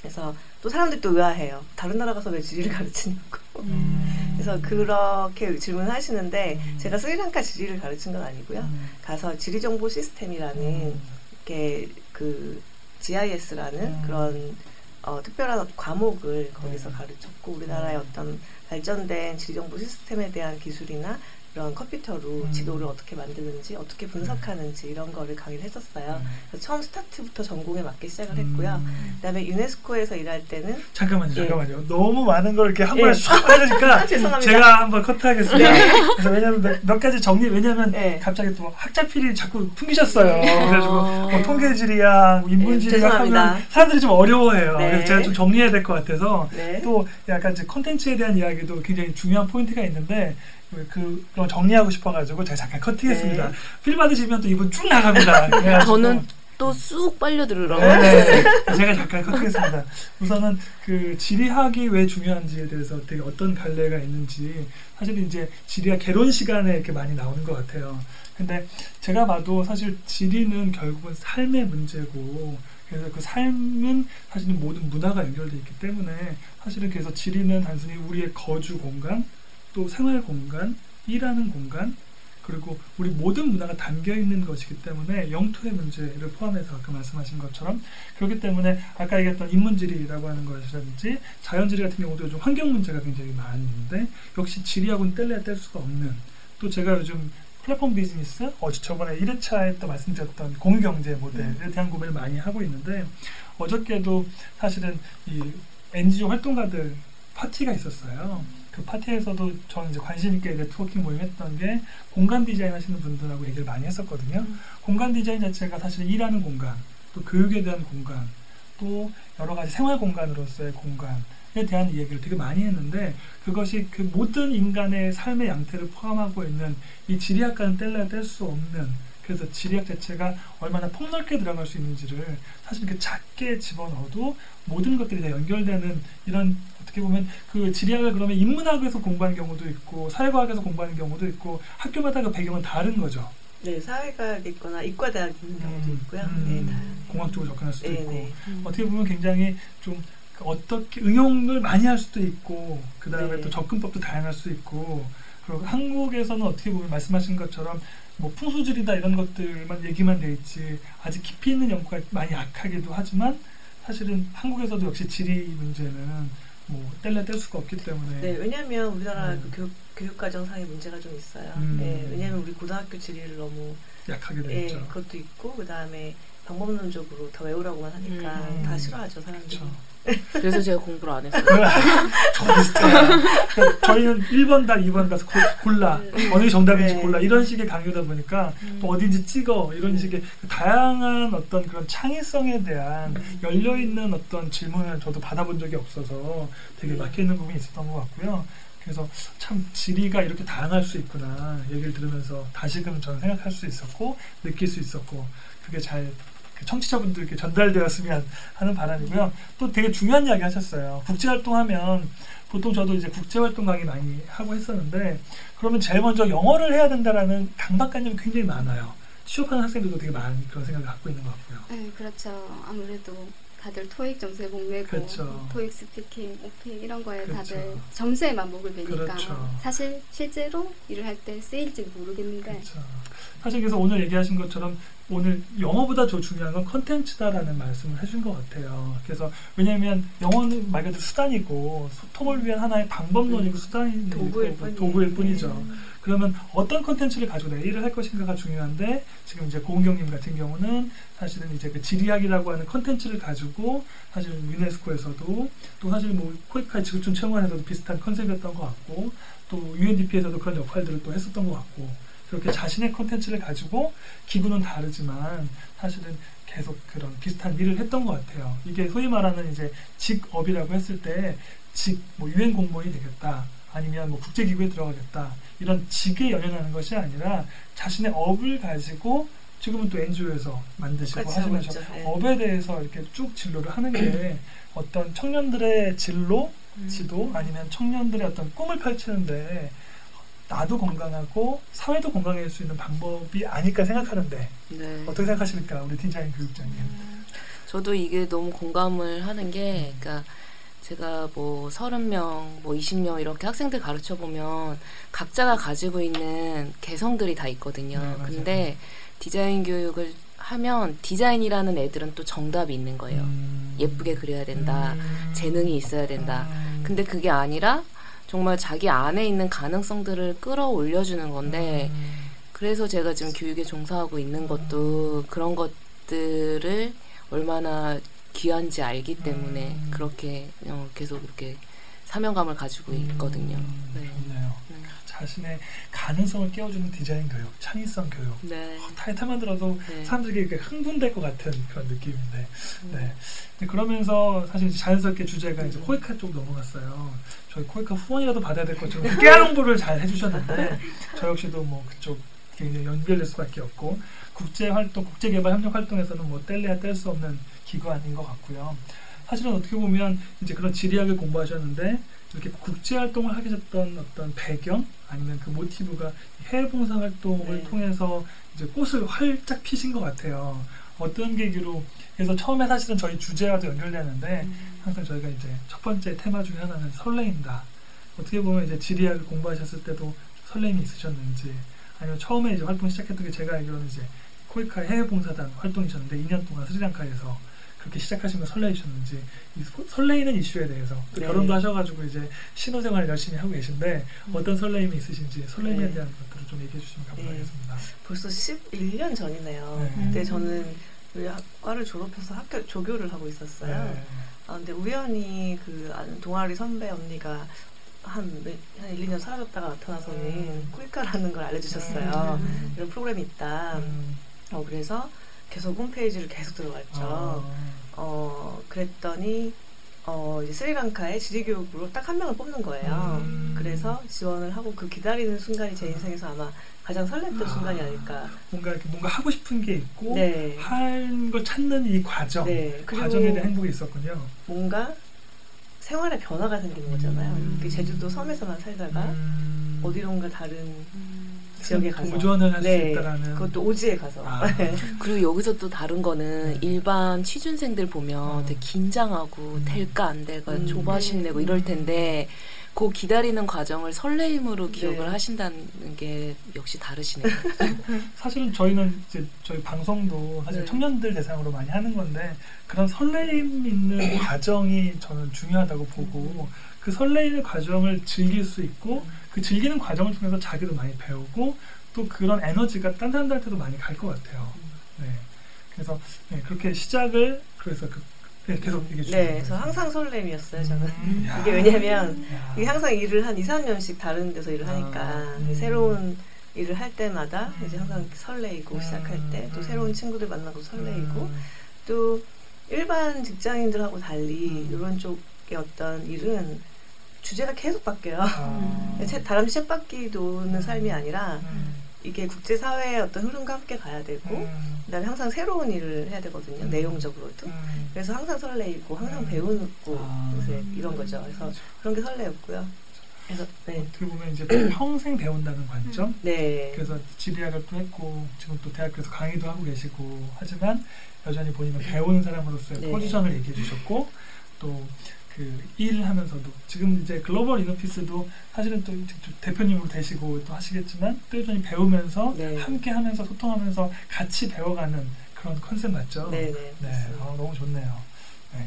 그래서 또 사람들이 또 의아해요. 다른 나라 가서 왜 지리를 가르치냐고. 음. 그래서 그렇게 질문하시는데 음. 제가 스리랑카 지리를 가르친 건 아니고요. 음. 가서 지리 정보 시스템이라는 음. 게그 GIS라는 음. 그런 어, 특별한 과목을 거기서 음. 가르쳤고 우리나라의 어떤 발전된 지리 정보 시스템에 대한 기술이나 이런 컴퓨터로 음. 지도를 어떻게 만드는지 어떻게 분석하는지 이런 거를 강의를 했었어요. 그래서 처음 스타트부터 전공에 맞게 시작을 했고요. 음. 그다음에 유네스코에서 일할 때는 잠깐만요, 예. 잠깐만요. 너무 많은 걸 이렇게 한 예. 번에 쏙 죄송합니다. 제가 한번 커트하겠습니다. 그래서 왜냐면 몇, 몇 가지 정리, 왜냐면 네. 갑자기 또 학자필이 자꾸 풍기셨어요. 네. 그래가지고 어. 뭐 통계질이야, 뭐 인문질이야 네. 하면 사람들이 좀 어려워해요. 네. 그래서 제가 좀 정리해야 될 것 같아서 네. 또 약간 이제 컨텐츠에 대한 이야기도 굉장히 중요한 포인트가 있는데 그 그런 정리하고 싶어가지고 제가 잠깐 커트했습니다. 네. 필 받으시면 또 이분 쭉 나갑니다. 그래가지고 저는 또 쑥 빨려 들으라고. 네, 제가 잠깐 커트겠습니다. 우선은 그 지리학이 왜 중요한지에 대해서 되게 어떤 갈래가 있는지 사실은 이제 지리학 개론 시간에 이렇게 많이 나오는 것 같아요. 근데 제가 봐도 사실 지리는 결국은 삶의 문제고 그래서 그 삶은 사실은 모든 문화가 연결되어 있기 때문에 사실은 그래서 지리는 단순히 우리의 거주 공간 또 생활 공간, 일하는 공간 그리고 우리 모든 문화가 담겨 있는 것이기 때문에 영토의 문제를 포함해서 아까 말씀하신 것처럼 그렇기 때문에 아까 얘기했던 인문지리라고 하는 것이라든지 자연지리 같은 경우도 요즘 환경 문제가 굉장히 많은데 역시 지리하고는 뗄래야 뗄 수가 없는 또 제가 요즘 플랫폼 비즈니스 어제 저번에 1회차에 또 말씀드렸던 공유경제 모델에 대한 고민을 많이 하고 있는데 어저께도 사실은 이 NGO 활동가들 파티가 있었어요. 그 파티에서도 저는 이제 관심 있게 네트워킹 모임 했던 게 공간 디자인 하시는 분들하고 얘기를 많이 했었거든요. 공간 디자인 자체가 사실 일하는 공간, 또 교육에 대한 공간, 또 여러 가지 생활 공간으로서의 공간에 대한 이야기를 되게 많이 했는데 그것이 그 모든 인간의 삶의 양태를 포함하고 있는 이 지리학과는 뗄래야 뗄 수 없는 그래서 지리학 자체가 얼마나 폭넓게 들어갈 수 있는지를 사실 이렇게 작게 집어넣어도 모든 것들이 다 연결되는 이런 어떻게 보면 그 지리학을 그러면 인문학에서 공부하는 경우도 있고 사회과학에서 공부하는 경우도 있고 학교마다 그 배경은 다른 거죠. 네, 사회과학 있거나 이과대학 있는 경우도 음, 있고요. 음, 네. 공학 쪽으로 접근할 수도 네, 있고 네. 어떻게 보면 굉장히 좀 어떻게 응용을 많이 할 수도 있고 그 다음에 네. 또 접근법도 다양할 수 있고 그리고 한국에서는 어떻게 보면 말씀하신 것처럼 뭐 풍수지리다 이런 것들만 얘기만 돼 있지 아직 깊이 있는 연구가 많이 약하기도 하지만 사실은 한국에서도 역시 지리 문제는 뭐 뗄래 뗄 수가 없기 때문에 네, 왜냐하면 우리나라 음. 그 교육, 교육과정상의 문제가 좀 있어요. 음. 네, 왜냐하면 우리 고등학교 지리를 너무 약하게 돼 예. 그것도 있고 그 다음에 방법론적으로 다 외우라고만 하니까 음. 다 싫어하죠 사람들이. 그렇죠. 그래서 제가 공부를 안 했어요. 저 비슷해요. 저희는 1번 다 2번 가서 고- 골라 어느 게 정답인지 네. 골라 이런 식의 강요다 보니까 음. 또 어딘지 찍어 이런 식의 그 다양한 어떤 그런 창의성에 대한 열려 있는 어떤 질문을 저도 받아본 적이 없어서 되게 막혀 있는 부분이 있었던 것 같고요. 그래서 참 지리가 이렇게 다양할 수 있구나 얘기를 들으면서 다시금 저는 생각할 수 있었고 느낄 수 있었고 그게 잘그 청취자분들께 전달되었으면 하는 바람이고요. 또 되게 중요한 이야기 하셨어요. 국제활동하면 보통 저도 이제 국제활동 강의 많이 하고 했었는데 그러면 제일 먼저 영어를 해야 된다라는 강박관념이 굉장히 많아요. 취업하는 학생들도 되게 많은 그런 생각을 갖고 있는 것 같고요. 네, 그렇죠. 아무래도 다들 토익 점수에 목매고 그렇죠. 토익 스피킹, 오픽 이런 거에 그렇죠. 다들 점수에만 목을 매니까 그렇죠. 사실 실제로 일을 할 때 쓰일지 모르겠는데 그렇죠. 사실 그래서 오늘 얘기하신 것처럼 오늘 영어보다 더 중요한 건 컨텐츠다라는 말씀을 해준 것 같아요. 그래서 왜냐하면 영어는 말 그대로 수단이고 소통을 위한 하나의 방법론이고 수단이고 도구일 뭐 뿐이에요. 그러면 어떤 컨텐츠를 가지고 내 일을 할 것인가가 중요한데 지금 이제 고은경님 같은 경우는 사실은 이제 그 지리학이라고 하는 컨텐츠를 가지고 사실 유네스코에서도 또 사실 뭐 코이카 지구촌 체험관에서도 비슷한 컨셉이었던 것 같고 또 UNDP에서도 그런 역할들을 또 했었던 것 같고 그렇게 자신의 컨텐츠를 가지고 기구는 다르지만 사실은 계속 그런 비슷한 일을 했던 것 같아요. 이게 소위 말하는 이제 직업이라고 했을 때 직, 뭐 유엔 공무원이 되겠다. 아니면 뭐 국제기구에 들어가겠다. 이런 직에 연연하는 것이 아니라 자신의 업을 가지고 지금은 또 NGO에서 만드시고 하고 하시면서 있죠. 네. 업에 대해서 이렇게 쭉 진로를 하는 게 어떤 청년들의 진로, 음. 지도 아니면 청년들의 어떤 꿈을 펼치는데 나도 건강하고 사회도 건강해질 수 있는 방법이 아닐까 생각하는데 네. 어떻게 생각하십니까 우리 디자인 교육장님? 저도 이게 너무 공감을 하는 게, 그러니까 제가 뭐 30명, 뭐 20명 이렇게 학생들 가르쳐 보면 각자가 가지고 있는 개성들이 다 있거든요. 네. 근데 디자인 교육을 하면 디자인이라는 애들은 또 정답이 있는 거예요. 음. 예쁘게 그려야 된다. 음. 재능이 있어야 된다. 음. 근데 그게 아니라 정말 자기 안에 있는 가능성들을 끌어올려 주는 건데 음. 그래서 제가 지금 교육에 종사하고 있는 것도 그런 것들을 얼마나 귀한지 알기 때문에 음. 그렇게 어, 계속 이렇게 사명감을 가지고 있거든요. 음, 네. 좋네요. 네. 자신의 가능성을 깨워주는 디자인 교육, 창의성 교육. 네. 어, 타이틀만 들어도 네. 사람들이 이렇게 흥분될 것 같은 그런 느낌인데. 음. 네. 근데 그러면서 사실 자연스럽게 주제가 이제 코이카 쪽 넘어갔어요. 저희 코이카 후원이라도 받아야 될 것처럼 깨알 홍보를 잘 해주셨는데 저 역시도 뭐 그쪽 굉장히 연결될 수밖에 없고 국제 활동, 국제 개발 협력 활동에서는 뭐 뗄래야 뗄 수 없는 기관인 것 같고요. 사실은 어떻게 보면 이제 그런 지리학을 공부하셨는데 이렇게 국제 활동을 하게 됐던 어떤 배경 아니면 그 모티브가 해외 봉사 활동을 네. 통해서 이제 꽃을 활짝 피신 것 같아요. 어떤 계기로 그래서 처음에 사실은 저희 주제와도 연결되는데 항상 저희가 이제 첫 번째 테마 중에 하나는 설레임다. 어떻게 보면 이제 지리학을 공부하셨을 때도 설렘이 있으셨는지 아니면 처음에 이제 활동 시작했던 게 제가 알기로는 이제 코이카 해외 봉사단 활동이셨는데 2년 동안 스리랑카에서 그렇게 시작하신 건 설레이셨는지 이 소- 설레이는 이슈에 대해서 또 네. 결혼도 하셔가지고 이제 신혼생활을 열심히 하고 계신데 어떤 설레임이 있으신지 설렘에 네. 대한 것들을 좀 얘기해 주시면 감사하겠습니다. 벌써 11년 전이네요. 네. 그때 저는 우리 학과를 졸업해서 학교 조교를 하고 있었어요. 네. 아, 근데 우연히 그 동아리 선배 언니가 한, 몇- 한 1, 2년 사라졌다가 나타나서는 음. 쿠이카라는 걸 알려주셨어요. 음. 이런 프로그램이 있다. 음. 어, 그래서 계속 홈페이지를 계속 들어갔죠. 아. 어, 그랬더니, 어, 이제 스리랑카의 지리교육으로 딱 한 명을 뽑는 거예요. 음. 그래서 지원을 하고 그 기다리는 순간이 제 인생에서 아마 가장 설렜던 순간이 아닐까. 뭔가 이렇게 뭔가 하고 싶은 게 있고 네. 한걸 찾는 이 과정, 네. 과정에 대한 행복이 있었군요. 뭔가 생활에 변화가 생기는 거잖아요. 음. 그 제주도 섬에서만 살다가 음. 어디론가 다른 지역에 가서 도전을 할수 네, 있다라는 그것도 오지에 가서 아. 그리고 여기서 또 다른 거는 네. 일반 취준생들 보면 어. 되게 긴장하고 음. 될까 안 될까 음. 조바심 내고 이럴 텐데 그 기다리는 과정을 설레임으로 기억을 네. 하신다는 게 역시 다르시네요. 사실은 저희는 이제 저희 방송도 사실 네. 청년들 대상으로 많이 하는 건데 그런 설레임 있는 과정이 저는 중요하다고 보고 그 설레이는 과정을 즐길 수 있고 그 즐기는 과정을 통해서 자기도 많이 배우고 또 그런 에너지가 딴 사람들한테도 많이 갈 것 같아요. 네. 그래서 네, 그렇게 시작을 그래서 그, 네, 계속 얘기해 네, 저 항상 설렘이었어요. 저는 음, 야. 이게 왜냐면 야. 이게 항상 일을 한 2, 3년씩 다른 데서 일을 하니까 아, 음. 새로운 일을 할 때마다 음. 이제 항상 설레이고 음, 시작할 때또 음. 새로운 친구들 만나고 설레이고 음, 또 일반 직장인들하고 달리 음. 이런 쪽의 어떤 일은 주제가 계속 바뀌어요. 아. 채- 다람쥐 쳇바퀴 도는 삶이 아니라 음, 이게 국제사회의 어떤 흐름과 함께 가야 되고 음, 그다음에 항상 새로운 일을 해야 되거든요. 음. 내용적으로도. 음. 그래서 항상 설레이고 항상 음. 배우고 아. 요새 이런 거죠. 그래서 그런 게 설레였고요. 그래서 네. 어떻게 보면 이제 평생 배운다는 관점 네. 그래서 지리학을 또 했고 지금 또 대학교에서 강의도 하고 계시고 하지만 여전히 본인은 배우는 사람으로서의 네. 포지션을 얘기해 주셨고 또 그 일을 하면서도 지금 이제 글로벌 이너피스도 사실은 또 대표님으로 되시고 또 하시겠지만 또 여전히 배우면서 네. 함께 하면서 소통하면서 같이 배워가는 그런 컨셉 맞죠? 네네. 네. 아, 너무 좋네요. 네.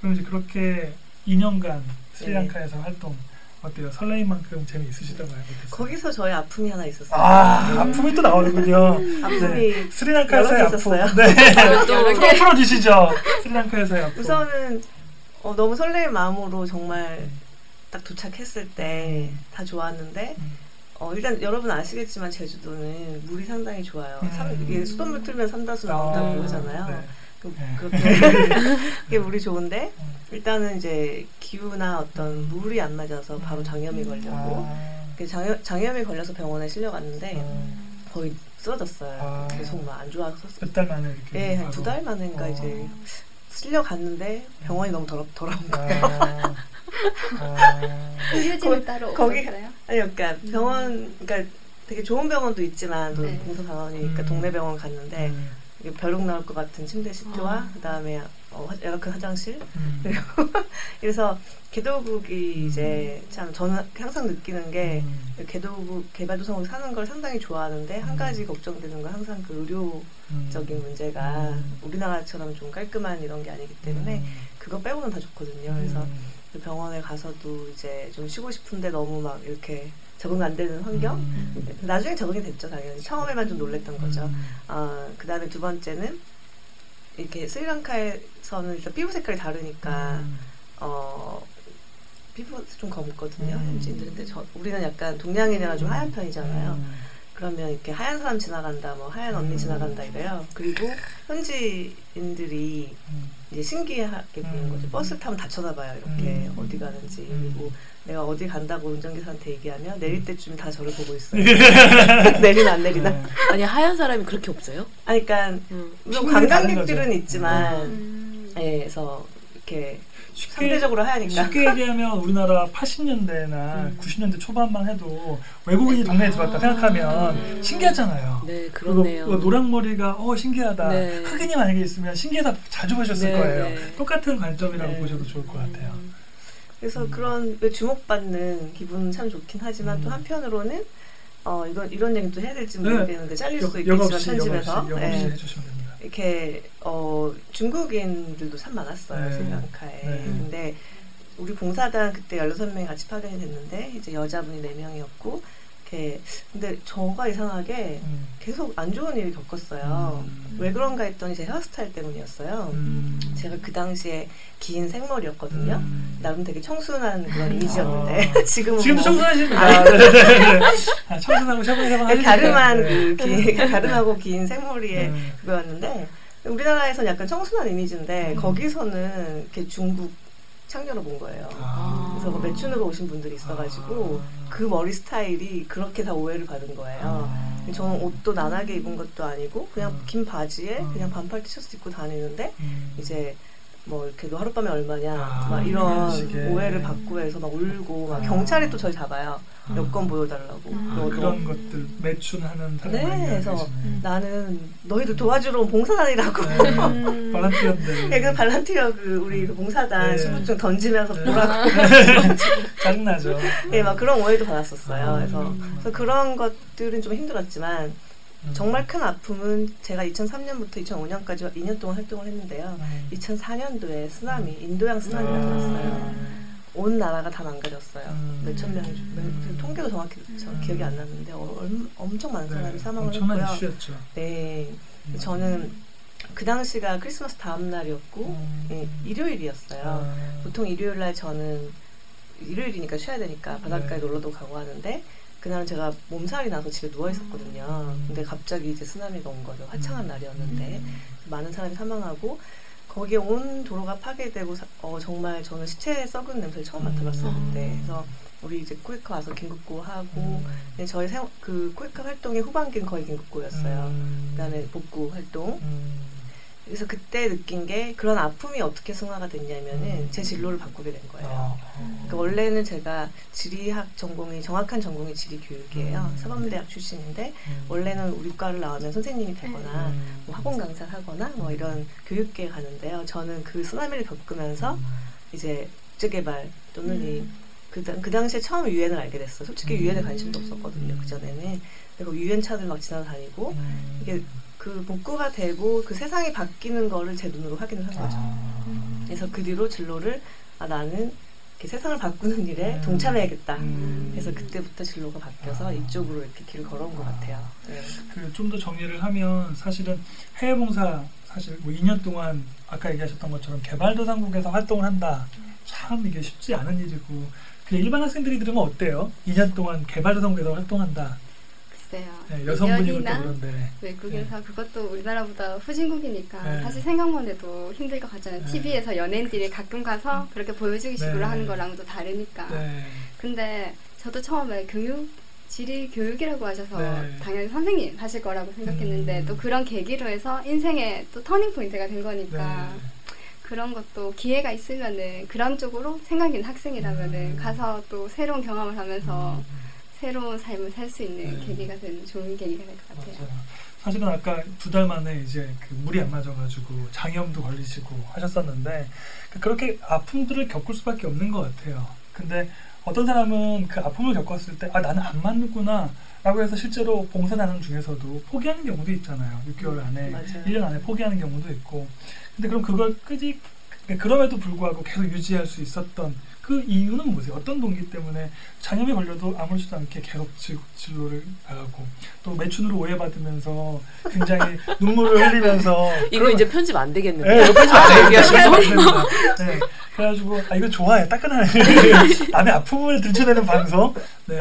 그럼 이제 그렇게 2년간 스리랑카에서 네. 활동 어때요? 설레임 만큼 재미있으시다고 알고 있어요. 거기서 저의 아픔이 하나 있었어요. 아, 아픔이 또 나오는군요. 아픔이 스리랑카에서의 여러 개 아픔. 있었어요. 네. 풀어, 풀어주시죠. 스리랑카에서의 아픔. 우선은 어, 너무 설레는 마음으로 정말 딱 도착했을 때 다 좋았는데 음. 어, 일단 여러분 아시겠지만 제주도는 물이 상당히 좋아요. 음. 삼- 이게 수돗물 틀면 삼다수 나온다고 아, 하잖아요. 네. 그, 네. 그렇게 물이 좋은데 음. 일단은 이제 기후나 어떤 물이 안 맞아서 바로 장염이 걸려고 아, 그 장염, 장염이 걸려서 병원에 실려갔는데 음. 거의 쓰러졌어요. 아. 계속 막 안 좋아서 몇 달 만에 이렇게. 예, 한. 두 달 만인가 어. 이제 실려갔는데 병원이 너무 더럽, 더러운 거예요. 아, 아, 의료진은 따로 거기- 없었어요? 아니, 그러니까 병원, 그러니까 되게 좋은 병원도 있지만, 또 네. 봉사병원이니까 음. 동네 병원 갔는데, 음. 벼룩 나올 것 같은 침대 시트와, 아. 그 다음에, 어, 어, 화- 큰 화장실 음. 그래서 개도국이 이제 참 저는 항상 느끼는 게 음. 개도국 개발도상국 사는 걸 상당히 좋아하는데 한 음. 가지 걱정되는 건 항상 그 의료적인 음. 문제가 음. 우리나라처럼 좀 깔끔한 이런 게 아니기 때문에 음. 그거 빼고는 다 좋거든요. 그래서 음. 그 병원에 가서도 이제 좀 쉬고 싶은데 너무 막 이렇게 적응 안 되는 환경. 음. 나중에 적응이 됐죠, 당연히. 처음에만 좀 놀랬던 거죠. 음. 아, 그 다음에 두 번째는 이렇게 스리랑카에서는 일단 피부 색깔이 다르니까 음. 어 피부가 좀 검거든요 음. 현지인들 근데 저 우리는 약간 동양인이라 좀 하얀 편이잖아요 음. 그러면 이렇게 하얀 사람 지나간다 뭐 하얀 언니 음. 지나간다 이래요 그리고 현지인들이 음. 이제 신기하게 보는 음. 거죠 버스 타면 다 쳐다봐요 이렇게 음. 어디 가는지 음. 그리고 내가 어디 간다고 운전기사한테 얘기하면 음. 내릴 때쯤 다 저를 보고 있어요 내리나 안 내리나 네. 아니 하얀 사람이 그렇게 없어요? 아니 그러니까 음. 물론 관광객들은. 있지만 음. 예, 그래서 이렇게 쉽게 상대적으로 하얘니까 쉽게 얘기하면 우리나라 80년대나 음. 90년대 초반만 해도 외국인이 동네에 들어왔다 생각하면 음. 신기하잖아요. 네 그렇네요. 뭐 노랑머리가 어 신기하다. 네. 흑인이 만약에 있으면 신기하다 자주 보셨을 네, 거예요. 네. 똑같은 관점이라고 네. 보셔도 좋을 것 같아요. 그래서 음. 그런 왜 주목받는 기분은 참 좋긴 하지만 또 음. 한편으로는 어 이건 이런 얘기 또 해야 될지 네. 모르겠는데 잘릴 수도 역- 있겠지만 편집에서 예. 해주시면 됩니다. 이렇게 어 중국인들도 참 많았어요 네. 스리랑카에 네. 근데 우리 봉사단 그때 16명이 같이 파견이 됐는데 이제 여자분이 4명이었고 이렇게 근데 저가 이상하게 음. 계속 안 좋은 일을 겪었어요 음. 왜 그런가 했더니 제 헤어스타일 때문이었어요 음. 제가 그 당시에 긴 생머리였거든요 음. 나름 되게 청순한 그런 이미지였는데 아. 지금은 지금도 뭐 청순하십니다. 네, 네, 네. 아, 청순하고 샤방샤방 하시니까. 가름한 네. 그 긴, 가름하고 긴 생머리에 네. 그거였는데 우리나라에서는 약간 청순한 이미지인데 음. 거기서는 이렇게 중국 창녀로 본 거예요. 아. 그래서 그 매춘으로 오신 분들이 있어가지고 아. 그 머리 스타일이 그렇게 다 오해를 받은 거예요. 아. 저는 옷도 나나게 입은 것도 아니고 그냥 음. 긴 바지에 음. 그냥 반팔 티셔츠 입고 다니는데 음. 이제 뭐 이렇게 너 하룻밤에 얼마냐 아, 막 이런 식의. 오해를 받고 해서 막 울고 막 아. 경찰이 또 저를 잡아요 아. 여권 보여달라고 아, 아, 너, 너 그런 것들 매춘하는 네, 사람이 그래서 계시네. 나는 너희들 도와주러 온 봉사단이라고 네. 음. 바람피었는데 네, 그 발란티어 그 우리 그 봉사단 네. 신분증 던지면서 네. 보라고 짜증나죠. 네, 막 그런 오해도 받았었어요. 아. 그래서, 그래서 그런 것들은 좀 힘들었지만 음. 정말 큰 아픔은 제가 2003년부터 2005년까지 2년 동안 활동을 했는데요. 음. 2004년도에 쓰나미, 인도양 쓰나미가 아. 났어요. 온 나라가 다 망가졌어요. 음. 몇천 명이 죽- 음. 통계도 정확히 저 음. 기억이 안 났는데 어, 얼- 엄청 많은 사람이 네, 사망을 엄청난 했고요. 이슈였죠. 네, 음. 저는 그 당시가 크리스마스 다음 날이었고 음. 예, 일요일이었어요. 아. 보통 일요일 날 저는 일요일이니까 쉬어야 되니까 바닷가에 네. 놀러도 가고 하는데 그날은 제가 몸살이 나서 집에 누워 있었거든요. 음. 근데 갑자기 이제 쓰나미가 온 거죠. 화창한 음. 날이었는데 많은 사람이 사망하고 거기에 온 도로가 파괴되고 사- 어, 정말 저는 시체 썩은 냄새를 처음 맡아봤어요 음. 그래서 우리 이제 코이카 와서 긴급고 하고 음. 근데 저희 생, 그 코이카 활동의 후반기는 거의 긴급고였어요. 음. 그다음에 복구 활동. 음. 그래서 그때 느낀 게 그런 아픔이 어떻게 승화가 됐냐면은 음. 제 진로를 바꾸게 된 거예요. 아. 그러니까 원래는 제가 지리학 전공이 정확한 전공이 지리 교육이에요. 음. 사범대학 출신인데 음. 원래는 우리 과를 나오면 선생님이 되거나 음. 뭐 학원 강사를 하거나 뭐 이런 교육계에 가는데요. 저는 그 쓰나미를 겪으면서 음. 이제 국제개발 또는 이 음. 그, 당- 그 당시에 처음 유엔을 알게 됐어요. 솔직히 음. 유엔에 관심도 없었거든요. 그 전에는. 그리고 유엔 차들 막 지나다니고 음. 이게 그 복구가 되고 그 세상이 바뀌는 거를 제 눈으로 확인을 한 거죠. 아. 그래서 그 뒤로 진로를 아 나는 이렇게 세상을 바꾸는 일에 음. 동참해야겠다. 음. 그래서 그때부터 진로가 바뀌어서 아. 이쪽으로 이렇게 길을 걸어온 것 같아요. 네. 그좀 더 정리를 하면 사실은 해외 봉사 사실 뭐 2년 동안 아까 얘기하셨던 것처럼 개발도상국에서 활동을 한다. 참 이게 쉽지 않은 일이고 그 일반 학생들이 들으면 어때요? 2년 동안 개발도상국에서 활동한다. 글쎄요. 네, 여성분이고 또 연이나 그런데 외국에서 그것도 우리나라보다 후진국이니까 네. 사실 생각만 해도 힘들 것 같잖아요. 네. TV에서 연예인들이 가끔 가서 그렇게 보여주기 식으로 네. 하는 거랑도 다르니까. 네. 근데 저도 처음에 교육 지리 교육이라고 하셔서 네. 당연히 선생님 하실 거라고 생각했는데 음. 또 그런 계기로 해서 인생의 또 터닝 포인트가 된 거니까 네. 그런 것도 기회가 있으면은 그런 쪽으로 생각인 학생이라면은 음. 가서 또 새로운 경험을 하면서 음. 새로운 삶을 살 수 있는 네. 계기가 되는 좋은 계기가 될 것 같아요. 맞아요. 사실은 아까 두 달 만에 이제 그 물이 안 맞아가지고 장염도 걸리시고 하셨었는데 그 그렇게 아픔들을 겪을 수밖에 없는 것 같아요. 근데 어떤 사람은 그 아픔을 겪었을 때 아 나는 안 맞는구나 라고 해서 실제로 봉사단원 중에서도 포기하는 경우도 있잖아요. 6개월 안에 맞아요. 1년 안에 포기하는 경우도 있고 근데 그럼 그걸 끄지 그럼에도 불구하고 계속 유지할 수 있었던 그 이유는 뭐세요? 어떤 동기 때문에 장염에 걸려도 아무렇지도 않게 계속 진- 진로를 나가고 또 매춘으로 오해받으면서 굉장히 눈물을 흘리면서 이거 이제 편집 안 되겠는데. 네, 옆에서 아, 얘기하시고. 얘기하시고. 네. 그래가지고, 아, 이거 좋아해. 따끈하네. 남의 아픔을 들춰내는 방송. 네.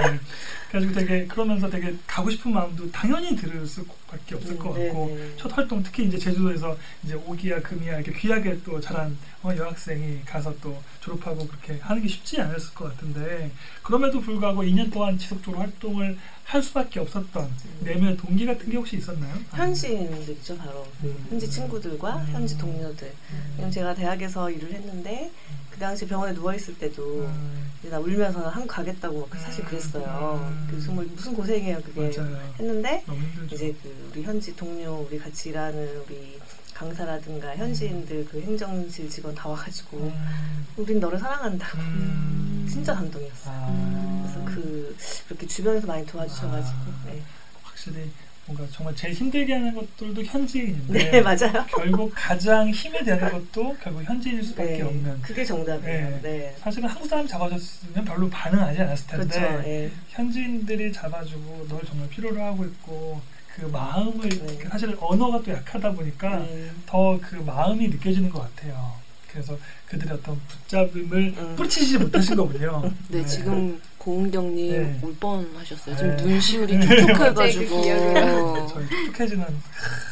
그래가지고 되게, 그러면서 되게 가고 싶은 마음도 당연히 들을 수밖에 없을 것 네, 같고, 네. 첫 활동, 특히 이제 제주도에서 이제 오기야, 금이야, 이렇게 귀하게 또 자란 어, 여학생이 가서 또 졸업하고 그렇게 하는 게 쉽지 않았을 것 같은데, 그럼에도 불구하고 2년 동안 지속적으로 활동을 할 수밖에 없었던 내면의 동기 같은 게 혹시 있었나요? 현지인들이죠, 바로. 음. 현지 친구들과 음. 현지 동료들. 왜냐면 제가 대학에서 일을 했는데, 그 당시 병원에 누워있을 때도, 음. 이제 나 울면서 한국 가겠다고 막 사실 음. 그랬어요. 음. 그 정말 무슨 고생이에요, 그게. 맞아요. 했는데. 이제 그 우리 현지 동료, 우리 같이 일하는 우리 강사라든가 현지인들 그 행정실 직원 다 와가지고, 음. 우린 너를 사랑한다고. 음. 진짜 감동이었어요. 아. 그래서 그, 그렇게 주변에서 많이 도와주셔가지고, 아. 네. 확실히 뭔가 정말 제일 힘들게 하는 것들도 현지인인데 네, 맞아요. 결국 가장 힘이 되는 것도 결국 현지인일 수밖에 네, 없는 그게 정답이에요. 네. 네. 사실은 한국 사람 잡아줬으면 별로 반응하지 않았을 텐데 그렇죠. 예. 현지인들이 잡아주고 널 정말 필요로 하고 있고 그 마음을 네. 사실 언어가 또 약하다 보니까 네. 더그 마음이 느껴지는 것 같아요. 그래서 그들의 어떤 붙잡음을 음. 뿌리치지 못하신 거군요. 네, 지금 고은경님 네. 울 뻔하셨어요. 지금 네. 눈시울이 갑자기 촉촉해가지고 그 기억이 저희 촉촉해지는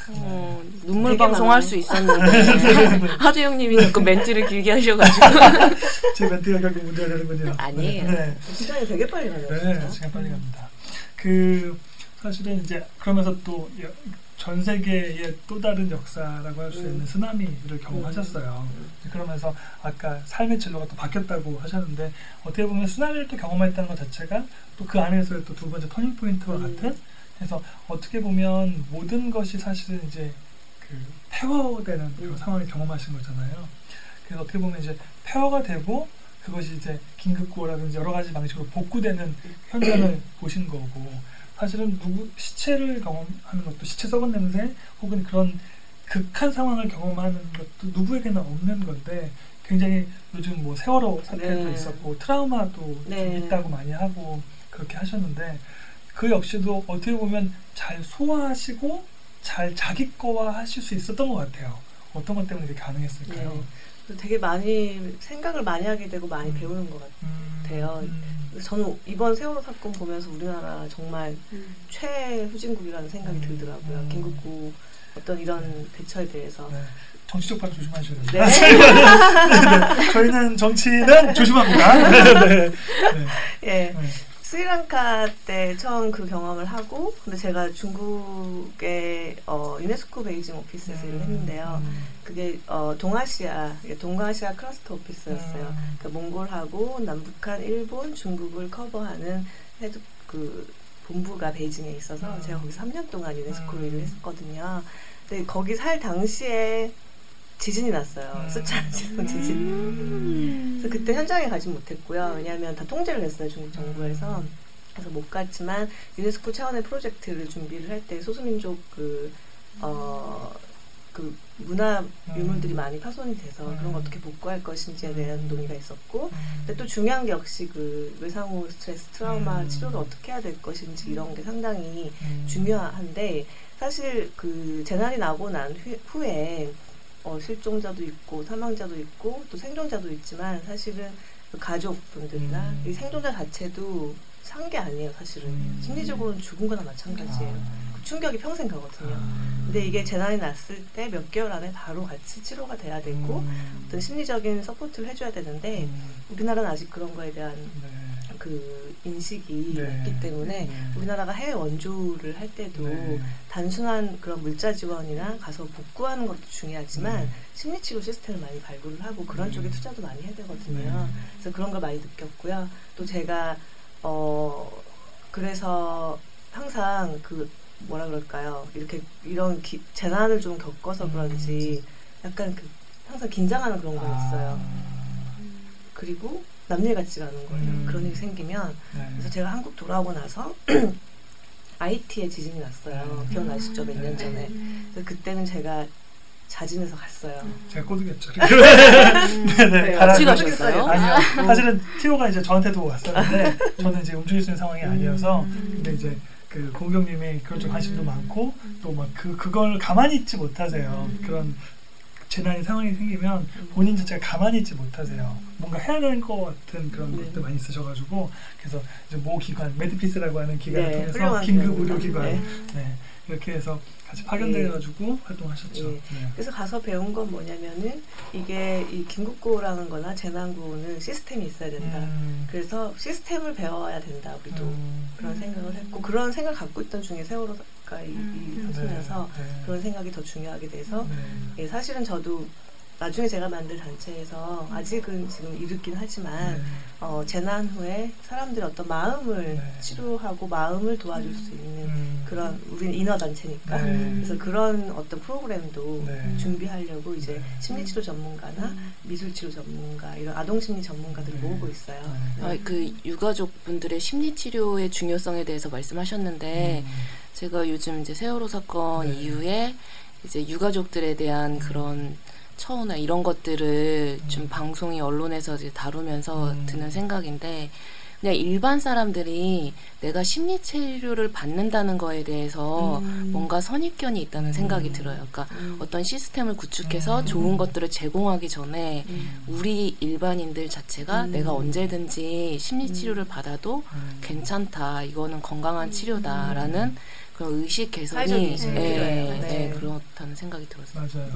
어, 눈물 되게 방송 많아요. 할수 있었는데 하두영님이 자꾸 멘트를 길게 하셔가지고 제 멘트가 결국 문제가 되는군요. 아니에요. 네. 시간이 되게 빨리 가네요. 네. 시간 빨리 갑니다. 그 사실은 이제 그러면서 또 전 세계의 또 다른 역사라고 할수 음. 있는 쓰나미를 경험하셨어요. 그러면서 아까 삶의 진로가 또 바뀌었다고 하셨는데 어떻게 보면 쓰나미를 또 경험했다는 것 자체가 또 그 안에서의 또 두 번째 터닝 포인트와 음. 같은 그래서 어떻게 보면 모든 것이 사실은 이제 그 폐허되는 그런 음. 상황을 경험하신 거잖아요. 그래서 어떻게 보면 이제 폐허가 되고 그것이 이제 긴급구호라든지 여러 가지 방식으로 복구되는 현장을 보신 거고 사실은 누구 시체를 경험하는 것도 시체 썩은 냄새 혹은 그런 극한 상황을 경험하는 것도 누구에게나 없는 건데 굉장히 요즘 뭐 세월호 사태도 네. 있었고 트라우마도 네. 좀 있다고 많이 하고 그렇게 하셨는데 그 역시도 어떻게 보면 잘 소화하시고 잘 자기 거화 하실 수 있었던 것 같아요. 어떤 것 때문에 이렇게 가능했을까요? 네. 되게 많이 생각을 많이 하게 되고 많이 음. 배우는 것 음, 같아요. 음, 저는 이번 세월호 사건 보면서 우리나라 정말 음. 최후진국이라는 생각이 음. 들더라고요. 음. 긴급구 어떤 이런 대처에 대해서. 네. 정치적 발언 조심하셔야 네. 됩니다. 네. 저희는 정치는 조심합니다. 네. 네. 예. 네. 스리랑카 때 처음 그 경험을 하고, 근데 제가 중국의 어, 유네스코 베이징 office에서 일을 했는데요. 음, 그게 어, 동아시아, 동아시아 cluster office였어요. 음. 그 몽골하고 남북한, 일본, 중국을 커버하는 헤드 그 본부가 베이징에 있어서 음. 제가 거기서 3년 동안 유네스코로 음. 일을 했었거든요. 근데 거기 살 당시에 지진이 났어요. 음. 스촨 지진. 음. 그래서 그때 현장에 가지 못했고요. 왜냐하면 다 통제를 했어요. 중국 정부에서. 음. 그래서 못 갔지만 유네스코 차원의 프로젝트를 준비를 할 때 소수민족 그, 어, 그 문화 유물들이 음. 많이 파손이 돼서 음. 그런 거 어떻게 복구할 것인지에 대한 논의가 있었고 음. 근데 또 중요한 게 역시 그 외상후 스트레스 트라우마 음. 치료를 어떻게 해야 될 것인지 이런 게 상당히 음. 중요한데 사실 그 재난이 나고 난 후, 후에 어, 실종자도 있고 사망자도 있고 또 생존자도 있지만 사실은 그 가족분들이나 음. 이 생존자 자체도 산 게 아니에요 사실은 음. 심리적으로는 죽은 거나 마찬가지예요 아. 그 충격이 평생 가거든요 아. 근데 이게 재난이 났을 때 몇 개월 안에 바로 같이 치료가 돼야 되고 음. 어떤 심리적인 support를 해줘야 되는데 음. 우리나라는 아직 그런 거에 대한 네. 그 인식이 네. 없기 때문에 네. 우리나라가 해외 원조를 할 때도 네. 단순한 그런 물자 지원이나 가서 복구하는 것도 중요하지만 네. 심리치료 시스템을 많이 발굴을 하고 그런 네. 쪽에 투자도 많이 해야 되거든요. 네. 그래서 그런 걸 많이 느꼈고요. 또 제가 어 그래서 항상 그 뭐라 그럴까요? 이렇게 이런 기- 재난을 좀 겪어서 그런지 약간 그 항상 긴장하는 그런 거 있어요. 그리고 남일 같지가 않은 거예요. 음. 그런 일이 생기면 네. 그래서 제가 한국 돌아오고 나서 IT에 지진이 났어요. 네. 기억나시죠? 몇년 네. 전에. 그래서 그때는 제가 자진해서 갔어요. 제가 꼬드겼죠. 네네. 네, 같이 가셨어요? 아니요. 사실은 티오가 이제 저한테도 왔었는데 저는 이제 움직일 수 있는 상황이 아니어서 근데 이제 그 공경님이 그런 쪽 관심도 많고 또 막 그 그걸 가만히 있지 못하세요. 그런 재난이 상황이 생기면 본인 자체가 가만히 있지 못하세요. 뭔가 해야 되는 것 같은 그런 네. 것들 많이 있으셔가지고 그래서 이제 모 기관 메디피스라고 하는 기관을 네, 통해서 긴급 기관입니다. 의료 기관 네. 네. 이렇게 해서 같이 파견돼가지고 활동하셨죠. 예. 네. 그래서 가서 배운 건 뭐냐면은 이게 이 긴급구호라는 거나 재난구호는 시스템이 있어야 된다. 음, 그래서 시스템을 배워야 된다, 우리도. 음, 그런 생각을 했고, 그런 생각을 갖고 있던 중에 세월호가 이, 이 음. 쓰면서 네, 네. 그런 생각이 더 중요하게 돼서, 네. 예, 사실은 저도 나중에 제가 만든 단체에서 아직은 지금 이르긴 하지만, 네. 어, 재난 후에 사람들의 어떤 마음을 네. 치료하고 마음을 도와줄 수 있는 음. 그런, 우리는 인어 단체니까. 네. 그래서 그런 어떤 프로그램도 네. 준비하려고 이제 네. 심리치료 전문가나 미술치료 전문가, 이런 아동심리 전문가들을 네. 모으고 있어요. 네. 아, 그 유가족분들의 심리 치료의 중요성에 대해서 말씀하셨는데 음. 제가 요즘 이제 세월호 사건 네. 이후에 이제 유가족들에 대한 그런 처우나 이런 것들을 좀 음. 방송이 언론에서 이제 다루면서 음. 드는 생각인데 그냥 일반 사람들이 내가 심리 치료를 받는다는 거에 대해서 음. 뭔가 선입견이 있다는 생각이 음. 들어요. 그러니까 음. 어떤 시스템을 구축해서 음. 좋은 것들을 제공하기 전에 음. 우리 일반인들 자체가 음. 내가 언제든지 심리 치료를 받아도 음. 괜찮다. 이거는 건강한 치료다라는 그런 의식 개선이 예, 필요해요. 예, 네. 그렇다는 생각이 들었어요. 맞아요.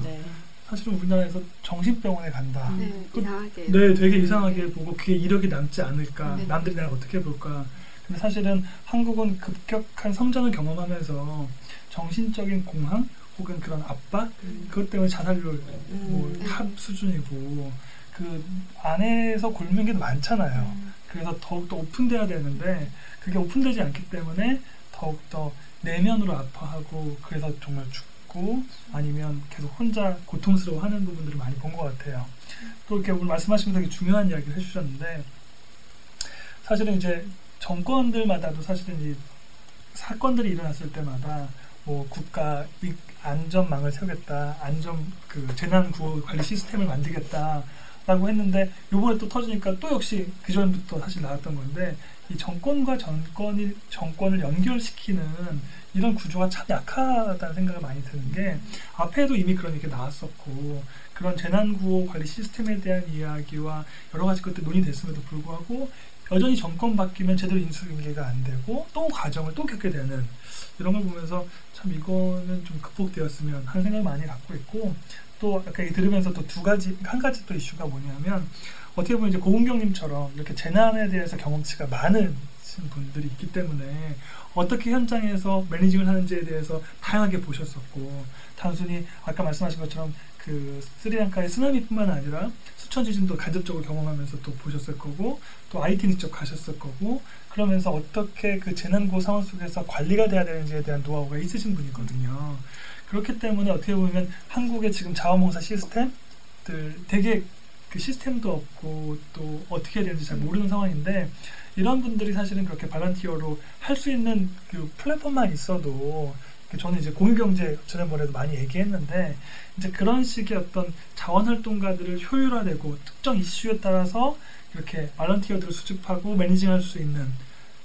네. 사실은 우리나라에서 정신병원에 간다. 네, 그- 이상하게. 네, 되게 이상하게 보고 그게 이력이 남지 않을까. 네. 남들이 나를 어떻게 볼까. 근데 사실은 한국은 급격한 성장을 경험하면서 정신적인 공황 혹은 그런 압박 그것 때문에 자살률 뭐 음. 탑 수준이고 그 안에서 곪은 게 많잖아요. 그래서 더욱더 오픈돼야 되는데 그게 오픈되지 않기 때문에 더욱더 내면으로 아파하고 그래서 정말 죽 고 아니면 계속 혼자 고통스러워하는 부분들을 많이 본 것 같아요. 또 이렇게 오늘 말씀하시면서 되게 중요한 이야기를 해주셨는데 사실은 이제 정권들마다도 사실은 이 사건들이 일어났을 때마다 뭐 국가 위- 안전망을 세우겠다, 안전 그 재난 구호 관리 시스템을 만들겠다 라고 했는데 요번에 또 터지니까 또 역시 그 전부터 사실 나왔던 건데 이 정권과 정권이 정권을 연결시키는 이런 구조가 참 약하다는 생각을 많이 드는 게 앞에도 이미 그런 얘기 나왔었고 그런 재난구호 관리 시스템에 대한 이야기와 여러 가지 것들 논의됐음에도 불구하고 여전히 정권 바뀌면 제대로 인수인계가 안 되고 또 과정을 또 겪게 되는 이런 걸 보면서 참 이거는 좀 극복되었으면 하는 생각을 많이 갖고 있고 또 아까 들으면서 또 두 가지 한 가지 또 이슈가 뭐냐면 어떻게 보면 이제 고은경님처럼 이렇게 재난에 대해서 경험치가 많은 분들이 있기 때문에 어떻게 현장에서 매니징을 하는지에 대해서 다양하게 보셨었고 단순히 아까 말씀하신 것처럼 그 스리랑카의 쓰나미뿐만 아니라 수천 지진도 간접적으로 경험하면서 또 보셨을 거고 또 IT 직접 가셨을 거고 그러면서 어떻게 그 재난구 상황 속에서 관리가 돼야 되는지에 대한 노하우가 있으신 분이거든요. 그렇기 때문에 어떻게 보면 한국의 지금 자원봉사 시스템들 되게 그 시스템도 없고 또 어떻게 해야 되는지 잘 모르는 상황인데 이런 분들이 사실은 그렇게 발란티어로 할 수 있는 그 플랫폼만 있어도 그 저는 이제 공유경제 지난번에도 많이 얘기했는데 이제 그런 식의 어떤 자원활동가들을 효율화되고 특정 이슈에 따라서 이렇게 발란티어들을 수집하고 매니징할 수 있는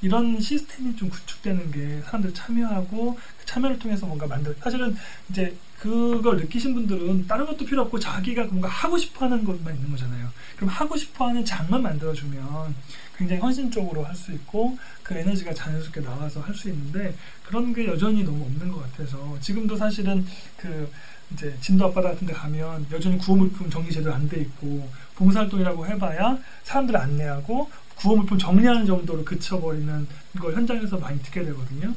이런 시스템이 좀 구축되는 게 사람들 참여하고 그 참여를 통해서 뭔가 만들 사실은 이제 그걸 느끼신 분들은 다른 것도 필요 없고 자기가 뭔가 하고 싶어 하는 것만 있는 거잖아요. 그럼 하고 싶어 하는 장만 만들어주면 굉장히 헌신적으로 할 수 있고 그 에너지가 자연스럽게 나와서 할 수 있는데 그런 게 여전히 너무 없는 것 같아서 지금도 사실은 그 이제 진도 앞바다 같은 데 가면 여전히 구호물품 정리 제대로 안 돼 있고 봉사활동이라고 해봐야 사람들 안내하고 구호물품 정리하는 정도로 그쳐버리는 걸 현장에서 많이 듣게 되거든요.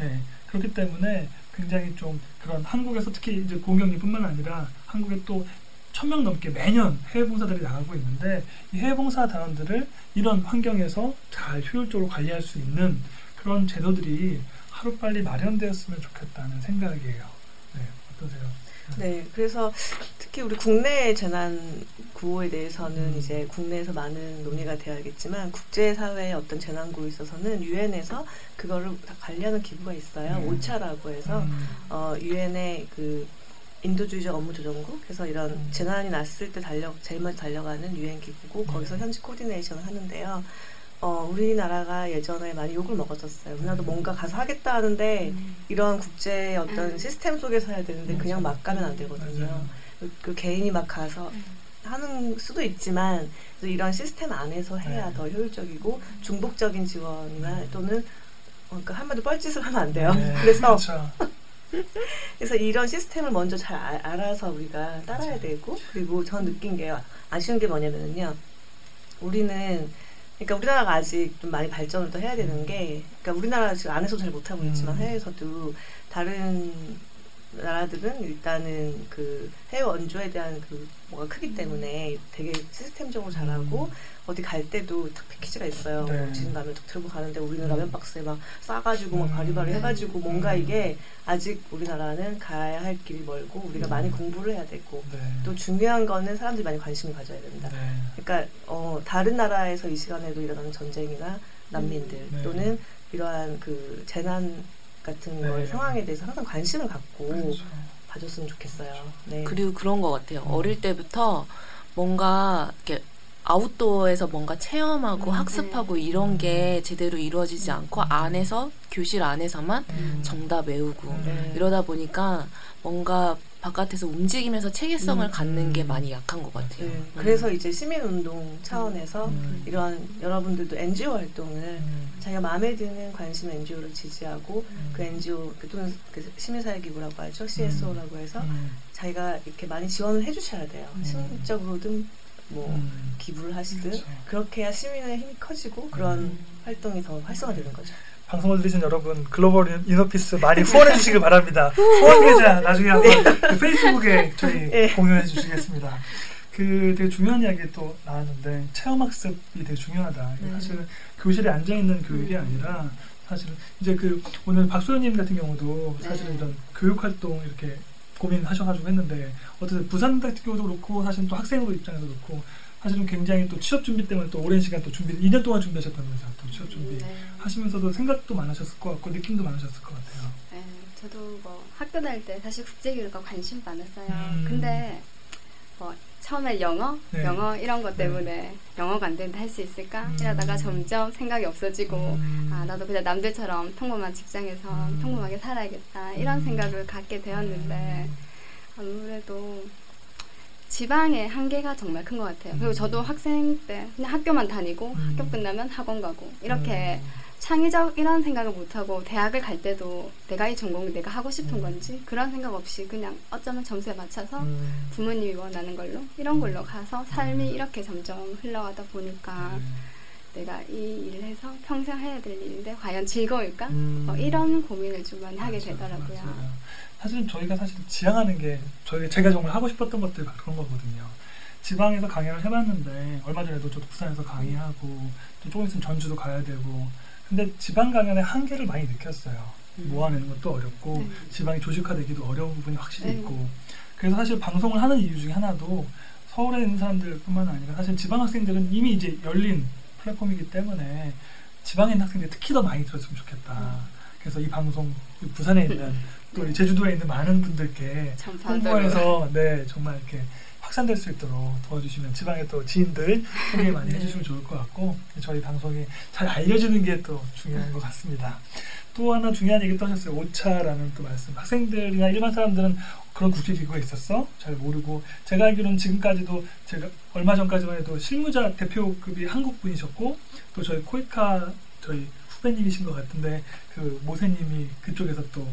예, 그렇기 때문에 굉장히 좀 그런 한국에서 특히 이제 공경리뿐만 아니라 한국에 또 천 명 넘게 매년 해외 봉사들이 나가고 있는데 이 해외 봉사 단원들을 이런 환경에서 잘 효율적으로 관리할 수 있는 그런 제도들이 하루빨리 마련되었으면 좋겠다는 생각이에요. 네, 어떠세요? 네, 그래서 특히 우리 국내 재난 구호에 대해서는 음. 이제 국내에서 많은 논의가 되어야겠지만 국제 사회의 어떤 재난 구호에 있어서는 유엔에서 그거를 다 관리하는 기구가 있어요. 네. 오차라고 해서 음, 어 유엔의 그 인도주의적 업무 조정국 그래서 이런 음. 재난이 났을 때 달려 제일 먼저 달려가는 유엔 기구고 거기서 네. 현지 코디네이션을 하는데요. 어 우리나라가 예전에 많이 욕을 먹었었어요. 우리나라도 음. 뭔가 가서 하겠다 하는데 이런 국제 어떤 음. 시스템 속에서 해야 되는데 그냥 맞아요. 막 가면 안 되거든요. 맞아요. 그, 그 개인이 막 가서 하는 수도 있지만 그래서 이런 시스템 안에서 해야 네. 더 효율적이고 중복적인 지원이나 음. 또는 어, 그러니까 한마디 뻘짓을 하면 안 돼요. 네, 그래서 그렇죠. 그래서 이런 시스템을 먼저 잘 아- 알아서 우리가 따라야. 되고 그리고 전 느낀 게 아쉬운 게 뭐냐면요. 우리는 그러니까 우리나라가 아직 좀 많이 발전을 더 해야 되는 게 그러니까 우리나라 지금 안에서 잘 못하고 있지만 음. 해외에서도 다른 나라들은 일단은 그 해외 원조에 대한 그 뭐가 크기 때문에 되게 시스템적으로 잘하고 음. 어디 갈 때도 딱 패키지가 있어요. 네. 뭐 지금 라면 딱 들고 가는데 우리는 음. 라면 박스에 막 싸가지고 막 음. 바리바리 해가지고 뭔가 음. 이게 아직 우리나라는 가야 할 길이 멀고 우리가 음. 많이 공부를 해야 되고 네. 또 중요한 거는 사람들이 많이 관심을 가져야 된다. 네. 그러니까 어, 다른 나라에서 이 시간에도 일어나는 전쟁이나 난민들 네. 또는 이러한 그 재난 같은 네. 거의 상황에 대해서 항상 관심을 갖고 그렇죠. 봐줬으면 좋겠어요. 네. 그리고 그런 것 같아요. 음. 어릴 때부터 뭔가 이렇게 아웃도어에서 뭔가 체험하고 음, 학습하고 네. 이런 음. 게 제대로 이루어지지 않고 안에서 교실 안에서만 음. 정답 외우고 네. 이러다 보니까 뭔가 바깥에서 움직이면서 체계성을 음. 갖는 게 많이 약한 것 같아요. 네. 음. 그래서 이제 시민운동 차원에서 음. 이러한 여러분들도 NGO 활동을 음. 자기가 마음에 드는 관심 NGO를 지지하고 음. 그 NGO 그 또는 그 시민사회기구라고 하죠 CSO라고 해서 음. 자기가 이렇게 많이 지원을 해주셔야 돼요. 음. 심리적으로든 뭐 음. 기부를 하시든 그렇죠. 그렇게 해야 시민의 힘이 커지고 그런 음. 활동이 더 활성화되는 거죠. 방송을 들으신 여러분 글로벌 이너피스 많이 후원해 주시길 바랍니다. 후원 계좌 나중에 한번 그 페이스북에 저희 네. 공유해 주시겠습니다. 그 되게 중요한 이야기 또 나왔는데 체험학습이 되게 중요하다. 네. 사실 교실에 앉아 있는 교육이 아니라 사실 이제 그 오늘 박소연님 같은 경우도 사실 네. 이런 교육 활동 이렇게 고민하셔가지고 했는데 어쨌든 부산 같은 경우도 그렇고 사실 또 학생으로 입장에서 그렇고 사실은 굉장히 또 취업 준비 때문에 또 오랜 시간 또 준비 2년 동안 준비하셨다면서 또 취업 준비 네. 하시면서도 생각도 많으셨을 것 같고 느낌도 많으셨을 것 같아요. 네, 저도 뭐 학교 다닐 때 사실 국제교류가 관심 많았어요. 음. 근데 뭐 처음에 영어, 네. 영어 이런 것 때문에 영어가 안 되는데 할 수 있을까? 음. 이러다가 점점 생각이 없어지고 음. 아 나도 그냥 남들처럼 평범한 직장에서 음. 평범하게 살아야겠다 이런 음. 생각을 갖게 되었는데 음. 아무래도 지방의 한계가 정말 큰 것 같아요. 그리고 음. 저도 학생 때 그냥 학교만 다니고 음. 학교 끝나면 학원 가고 이렇게 음. 창의적 이런 생각을 못하고 대학을 갈 때도 내가 이 전공이 내가 하고 싶은 음. 건지 그런 생각 없이 그냥 어쩌면 점수에 맞춰서 음. 부모님이 원하는 걸로 이런 걸로 음. 가서 삶이 음. 이렇게 점점 흘러가다 보니까 음. 내가 이 일을 해서 평생 해야 될 일인데 과연 즐거울까? 음. 뭐 이런 고민을 좀 많이 하게 되더라고요. 맞아요. 사실 저희가 사실 지향하는 게 저희 제가 정말 하고 싶었던 것들 그런 거거든요. 지방에서 강의를 해봤는데 얼마 전에도 저도 부산에서 강의하고 또 조금 있으면 전주도 가야 되고 근데 지방 강연의 한계를 많이 느꼈어요. 음. 모아내는 것도 어렵고 네. 지방이 조직화되기도 어려운 부분이 확실히 네. 있고 그래서 사실 방송을 하는 이유 중에 하나도 서울에 있는 사람들뿐만 아니라 사실 지방 학생들은 이미 이제 열린 플랫폼이기 때문에 지방에 있는 학생들이 특히 더 많이 들었으면 좋겠다. 그래서 이 방송 부산에 있는 또 제주도에 있는 많은 분들께. 홍보해서 네 정말 이렇게 확산될 수 있도록 도와주시면 지방의 또 지인들 소개 많이 해주시면 좋을 것 같고 저희 방송이 잘 알려지는 게 또 중요한 것 같습니다. 또 하나 중요한 얘기 또 하셨어요. 오차라는 또 말씀. 학생들이나 일반 사람들은 그런 국제기구가 있었어? 잘 모르고 제가 알기로는 지금까지도 제가 얼마 전까지만 해도 실무자 대표급이 한국 분이셨고 또 저희 코이카 저희 후배님이신 것 같은데 그 모세님이 그쪽에서 또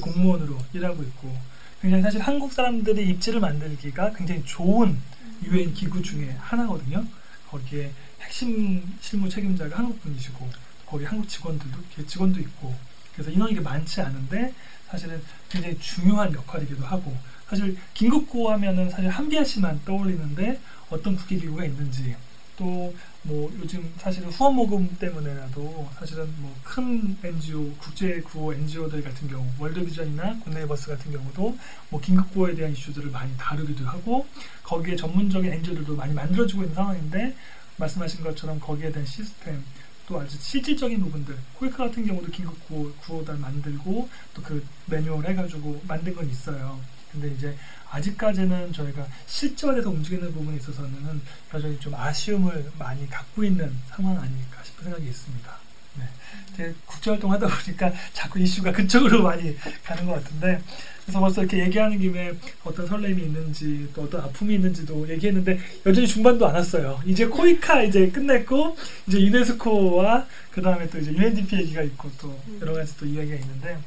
공무원으로 일하고 있고 굉장히 사실 한국 사람들의 입지를 만들기가 굉장히 좋은 유엔 기구 중에 하나거든요. 거기에 핵심 실무 책임자가 한국 분이시고 거기 한국 직원들도 직원도 있고 그래서 인원이 많지 않은데 사실은 굉장히 중요한 역할이기도 하고 사실 긴급고 하면은 사실 한비아 씨만 떠올리는데 어떤 국제기구가 있는지 또 뭐 요즘 사실은 후원 모금 때문에라도 사실은 뭐 큰 NGO 국제 구호 NGO들 같은 경우 월드비전이나 굿네이버스 같은 경우도 뭐 긴급 구호에 대한 이슈들을 많이 다루기도 하고 거기에 전문적인 NGO들도 많이 만들어지고 있는 상황인데 말씀하신 것처럼 거기에 대한 시스템 또 아주 실질적인 부분들 코이카 같은 경우도 긴급 구호, 구호단 만들고 또 그 매뉴얼 해가지고 만든 건 있어요. 근데 이제 아직까지는 저희가 실제화돼서 움직이는 부분에 있어서는 여전히 좀 아쉬움을 많이 갖고 있는 상황 아닐까 싶은 생각이 있습니다. 네. 국제활동 하다 보니까 자꾸 이슈가 그쪽으로 많이 가는 것 같은데 그래서 벌써 이렇게 얘기하는 김에 어떤 설렘이 있는지 또 어떤 아픔이 있는지도 얘기했는데 여전히 중반도 안 왔어요. 이제 코이카 이제 끝냈고 이제 유네스코와 그 다음에 또 이제 UNDP 얘기가 있고 또 여러 가지 또 이야기가 있는데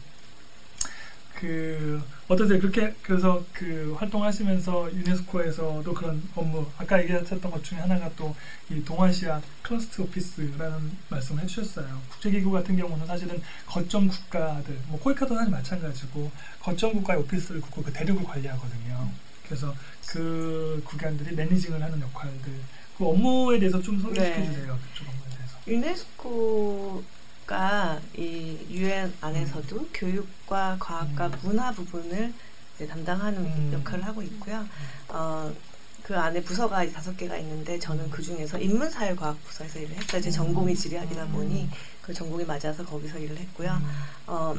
그 어떠세요? 그렇게 그래서 그 활동하시면서 유네스코에서도 그런 업무 아까 얘기하셨던 것 중에 하나가 또 이 동아시아 cluster office라는 말씀을 해주셨어요. 국제기구 같은 경우는 사실은 거점 국가들 뭐 코이카도 사실 마찬가지고 거점 국가의 office를 두고 그 대륙을 관리하거든요. 그래서 그 국가들이 managing을 하는 역할들 그 업무에 대해서 좀 소개시켜 네. 주세요. 그쪽 업무에 대해서. 유네스코 가이 유엔 안에서도 교육과 과학과 음. 문화 부분을 이제 담당하는 음. 역할을 하고 있고요. 어, 그 안에 부서가 이제 다섯 개가 있는데 저는 그 중에서 인문사회과학 부서에서 일을 했어요. 제 음. 전공이 지리학이다 보니 그 전공에 맞아서 거기서 일을 했고요. 음. 어,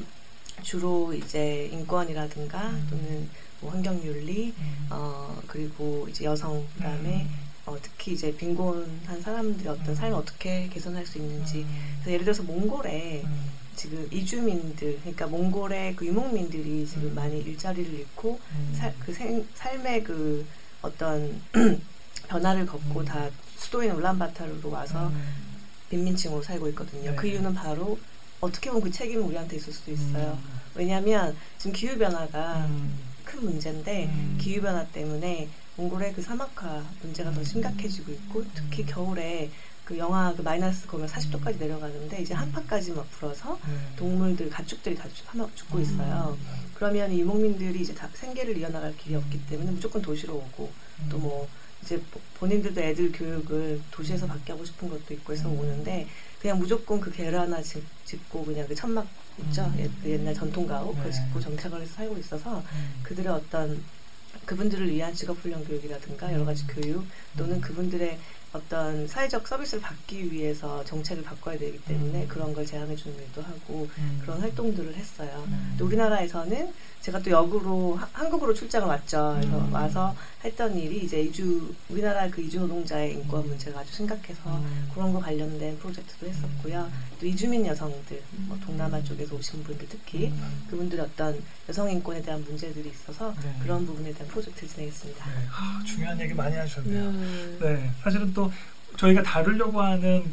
주로 이제 인권이라든가 음. 또는 뭐 환경윤리 음. 어, 그리고 이제 여성 그다음에 음. 어, 특히 이제 빈곤한 사람들의 어떤 음. 삶을 어떻게 개선할 수 있는지 음. 그래서 예를 들어서 몽골에 음. 지금 이주민들 그러니까 몽골의 그 유목민들이 지금 음. 많이 일자리를 잃고 음. 살, 그 생, 삶의 그 어떤 변화를 겪고 음. 다 수도인 울란바타르로 와서 음. 빈민층으로 살고 있거든요. 네. 그 이유는 바로 어떻게 보면 그 책임은 우리한테 있을 수도 있어요. 음. 왜냐하면 지금 기후 변화가 음. 큰 문제인데 음. 기후 변화 때문에 몽골의 그 사막화 문제가 더 음. 심각해지고 있고 특히 음. 겨울에 그 영하 그 마이너스 거면 40도까지 내려가는데 이제 한파까지 막 불어서 네. 동물들 가축들이 다 죽- 하나 죽고 음. 있어요. 그러면 이 유목민들이 이제 다 생계를 이어나갈 길이 없기 때문에 무조건 도시로 오고 음. 또뭐 이제 보- 본인들도 애들 교육을 도시에서 받게 하고 싶은 것도 있고 해서 음. 오는데 그냥 무조건 그 게르 하나 집- 짓고 그냥 그 천막 있죠 음. 옛- 그 옛날 전통 가옥 네. 그거 짓고 정착을 해서 살고 있어서 음. 그들의 어떤 그분들을 위한 직업훈련 교육이라든가 여러 가지 음. 교육 또는 음. 그분들의 어떤 사회적 서비스를 받기 위해서 정책을 바꿔야 되기 때문에 음. 그런 걸 제안해 주는 일도 하고 음. 그런 활동들을 했어요. 음. 또 우리나라에서는 제가 또 역으로 하- 한국으로 출장을 왔죠. 그래서 음. 와서 했던 일이 이제 이주 우리나라 그 이주 노동자의 인권 음. 문제가 아주 심각해서 음. 그런 거 관련된 프로젝트도 했었고요. 음. 또 이주민 여성들, 뭐 동남아 음. 쪽에서 오신 분들 특히 음. 그분들의 어떤 여성 인권에 대한 문제들이 있어서 네. 그런 부분에 대한 프로젝트를 진행했습니다. 네. 아, 중요한 얘기 많이 하셨네요. 네. 네, 사실은 또 저희가 다루려고 하는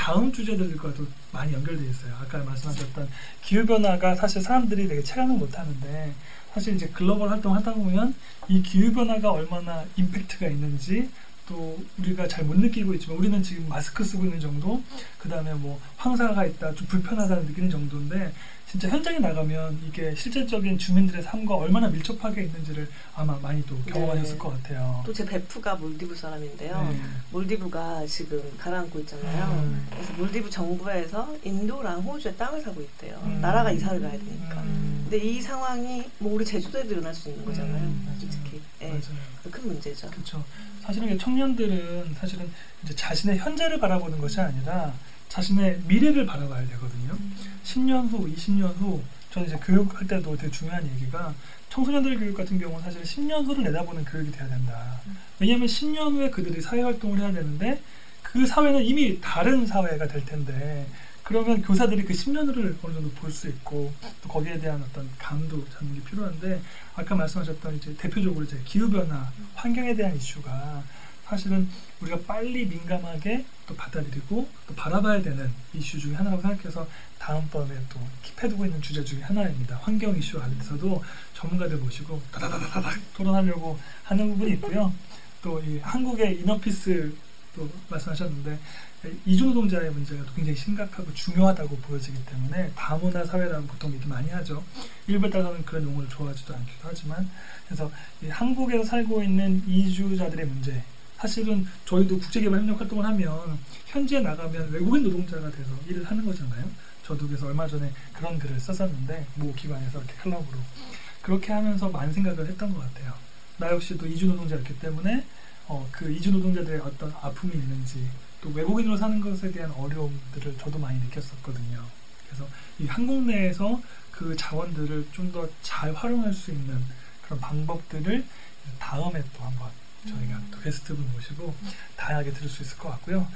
다음 주제들과도 많이 연결돼 있어요. 아까 말씀하셨던 기후 변화가 사실 사람들이 되게 체감을 못 하는데 사실 이제 글로벌 활동 하다 보면 이 기후 변화가 얼마나 임팩트가 있는지 또 우리가 잘 못 느끼고 있지만 우리는 지금 마스크 쓰고 있는 정도 그 다음에 뭐 황사가 있다 좀 불편하다는 느끼는 정도인데 진짜 현장에 나가면 이게 실질적인 주민들의 삶과 얼마나 밀접하게 있는지를 아마 많이 또 경험하셨을 네. 것 같아요. 또 제 베프가 몰디브 사람인데요. 네. 몰디브가 지금 가라앉고 있잖아요. 음. 그래서 몰디브 정부에서 인도랑 호주에 땅을 사고 있대요. 음. 나라가 이사를 가야 되니까. 음. 근데 이 상황이 뭐 우리 제주도에도 일어날 수 있는 거잖아요. 음. 솔직히. 예. 맞아요. 큰 문제죠. 그렇죠. 사실은 청년들은 사실은 이제 자신의 현재를 바라보는 것이 아니라 자신의 미래를 바라봐야 되거든요. 10년 후, 20년 후, 저는 이제 교육할 때도 되게 중요한 얘기가 청소년들 교육 같은 경우는 사실 10년 후를 내다보는 교육이 돼야 된다. 왜냐하면 10년 후에 그들이 사회 활동을 해야 되는데 그 사회는 이미 다른 사회가 될 텐데 그러면 교사들이 그 10년 후를 어느 정도 볼 수 있고 또 거기에 대한 어떤 감도 잡는 게 필요한데 아까 말씀하셨던 이제 대표적으로 이제 기후 변화, 환경에 대한 이슈가 사실은 우리가 빨리 민감하게 또 받아들이고 또 바라봐야 되는 이슈 중에 하나라고 생각해서 다음번에 또 킵해두고 있는 주제 중에 하나입니다. 환경 이슈와 관련해서도 전문가들 모시고 다다다다닥 토론하려고 하는 부분이 있고요. 또 이 한국의 이너피스 또 말씀하셨는데 이주 노동자의 문제가 또 굉장히 심각하고 중요하다고 보여지기 때문에 다문화 사회라고 보통 얘기 많이 하죠. 일부에 따라서는 그런 용어를 좋아하지도 않기도 하지만 그래서 이 한국에서 살고 있는 이주자들의 문제 사실은 저희도 국제개발 협력 활동을 하면 현지에 나가면 외국인 노동자가 돼서 일을 하는 거잖아요. 저도 그래서 얼마 전에 그런 글을 썼었는데 모 기관에서 이렇게 클럽으로 그렇게 하면서 많은 생각을 했던 것 같아요. 나 역시도 이주 노동자였기 때문에 어, 그 이주 노동자들의 어떤 아픔이 있는지 또 외국인으로 사는 것에 대한 어려움들을 저도 많이 느꼈었거든요. 그래서 이 한국 내에서 그 자원들을 좀 더 잘 활용할 수 있는 그런 방법들을 다음에 또 한번 저희가 또 게스트분 모시고 다양하게 들을 수 있을 것 같고요.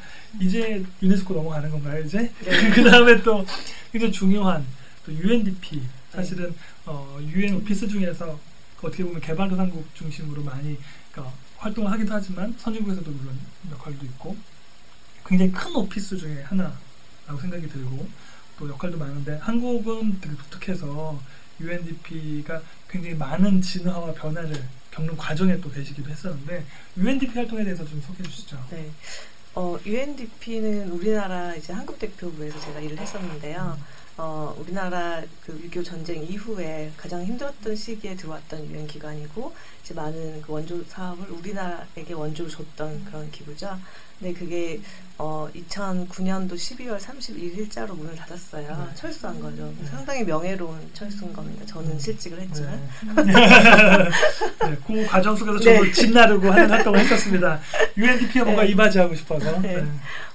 이제 유네스코 넘어가는 건가요, 이제? 그 다음에 또 굉장히 중요한 또 UNDP 사실은 어, UN 오피스 중에서 어떻게 보면 개발도상국 중심으로 많이 그러니까 활동을 하기도 하지만 선진국에서도 물론 역할도 있고 굉장히 큰 오피스 중에 하나라고 생각이 들고 또 역할도 많은데 한국은 되게 독특해서 UNDP가 굉장히 많은 진화와 변화를 겪는 과정에 또 계시기도 했었는데 UNDP 활동에 대해서 좀 소개해 주시죠. 네. 어, UNDP는 우리나라 이제 한국 대표부에서 제가 일을 했었는데요. 어, 우리나라 그 6.25 전쟁 이후에 가장 힘들었던 시기에 들어왔던 유엔 기관이고 이제 많은 그 원조 사업을 우리나라에게 원조를 줬던 그런 기구죠. 근데 그게 어, 2009년도 12월 31일자로 문을 닫았어요. 네. 철수한 거죠. 상당히 명예로운 철수인 겁니다. 저는 실직을 했지만. 네. 네, 그 과정 속에서 저도 네. 집 나르고 하는 활동을 했었습니다. UNDP가 뭔가 네. 이바지하고 싶어서. 네. 네.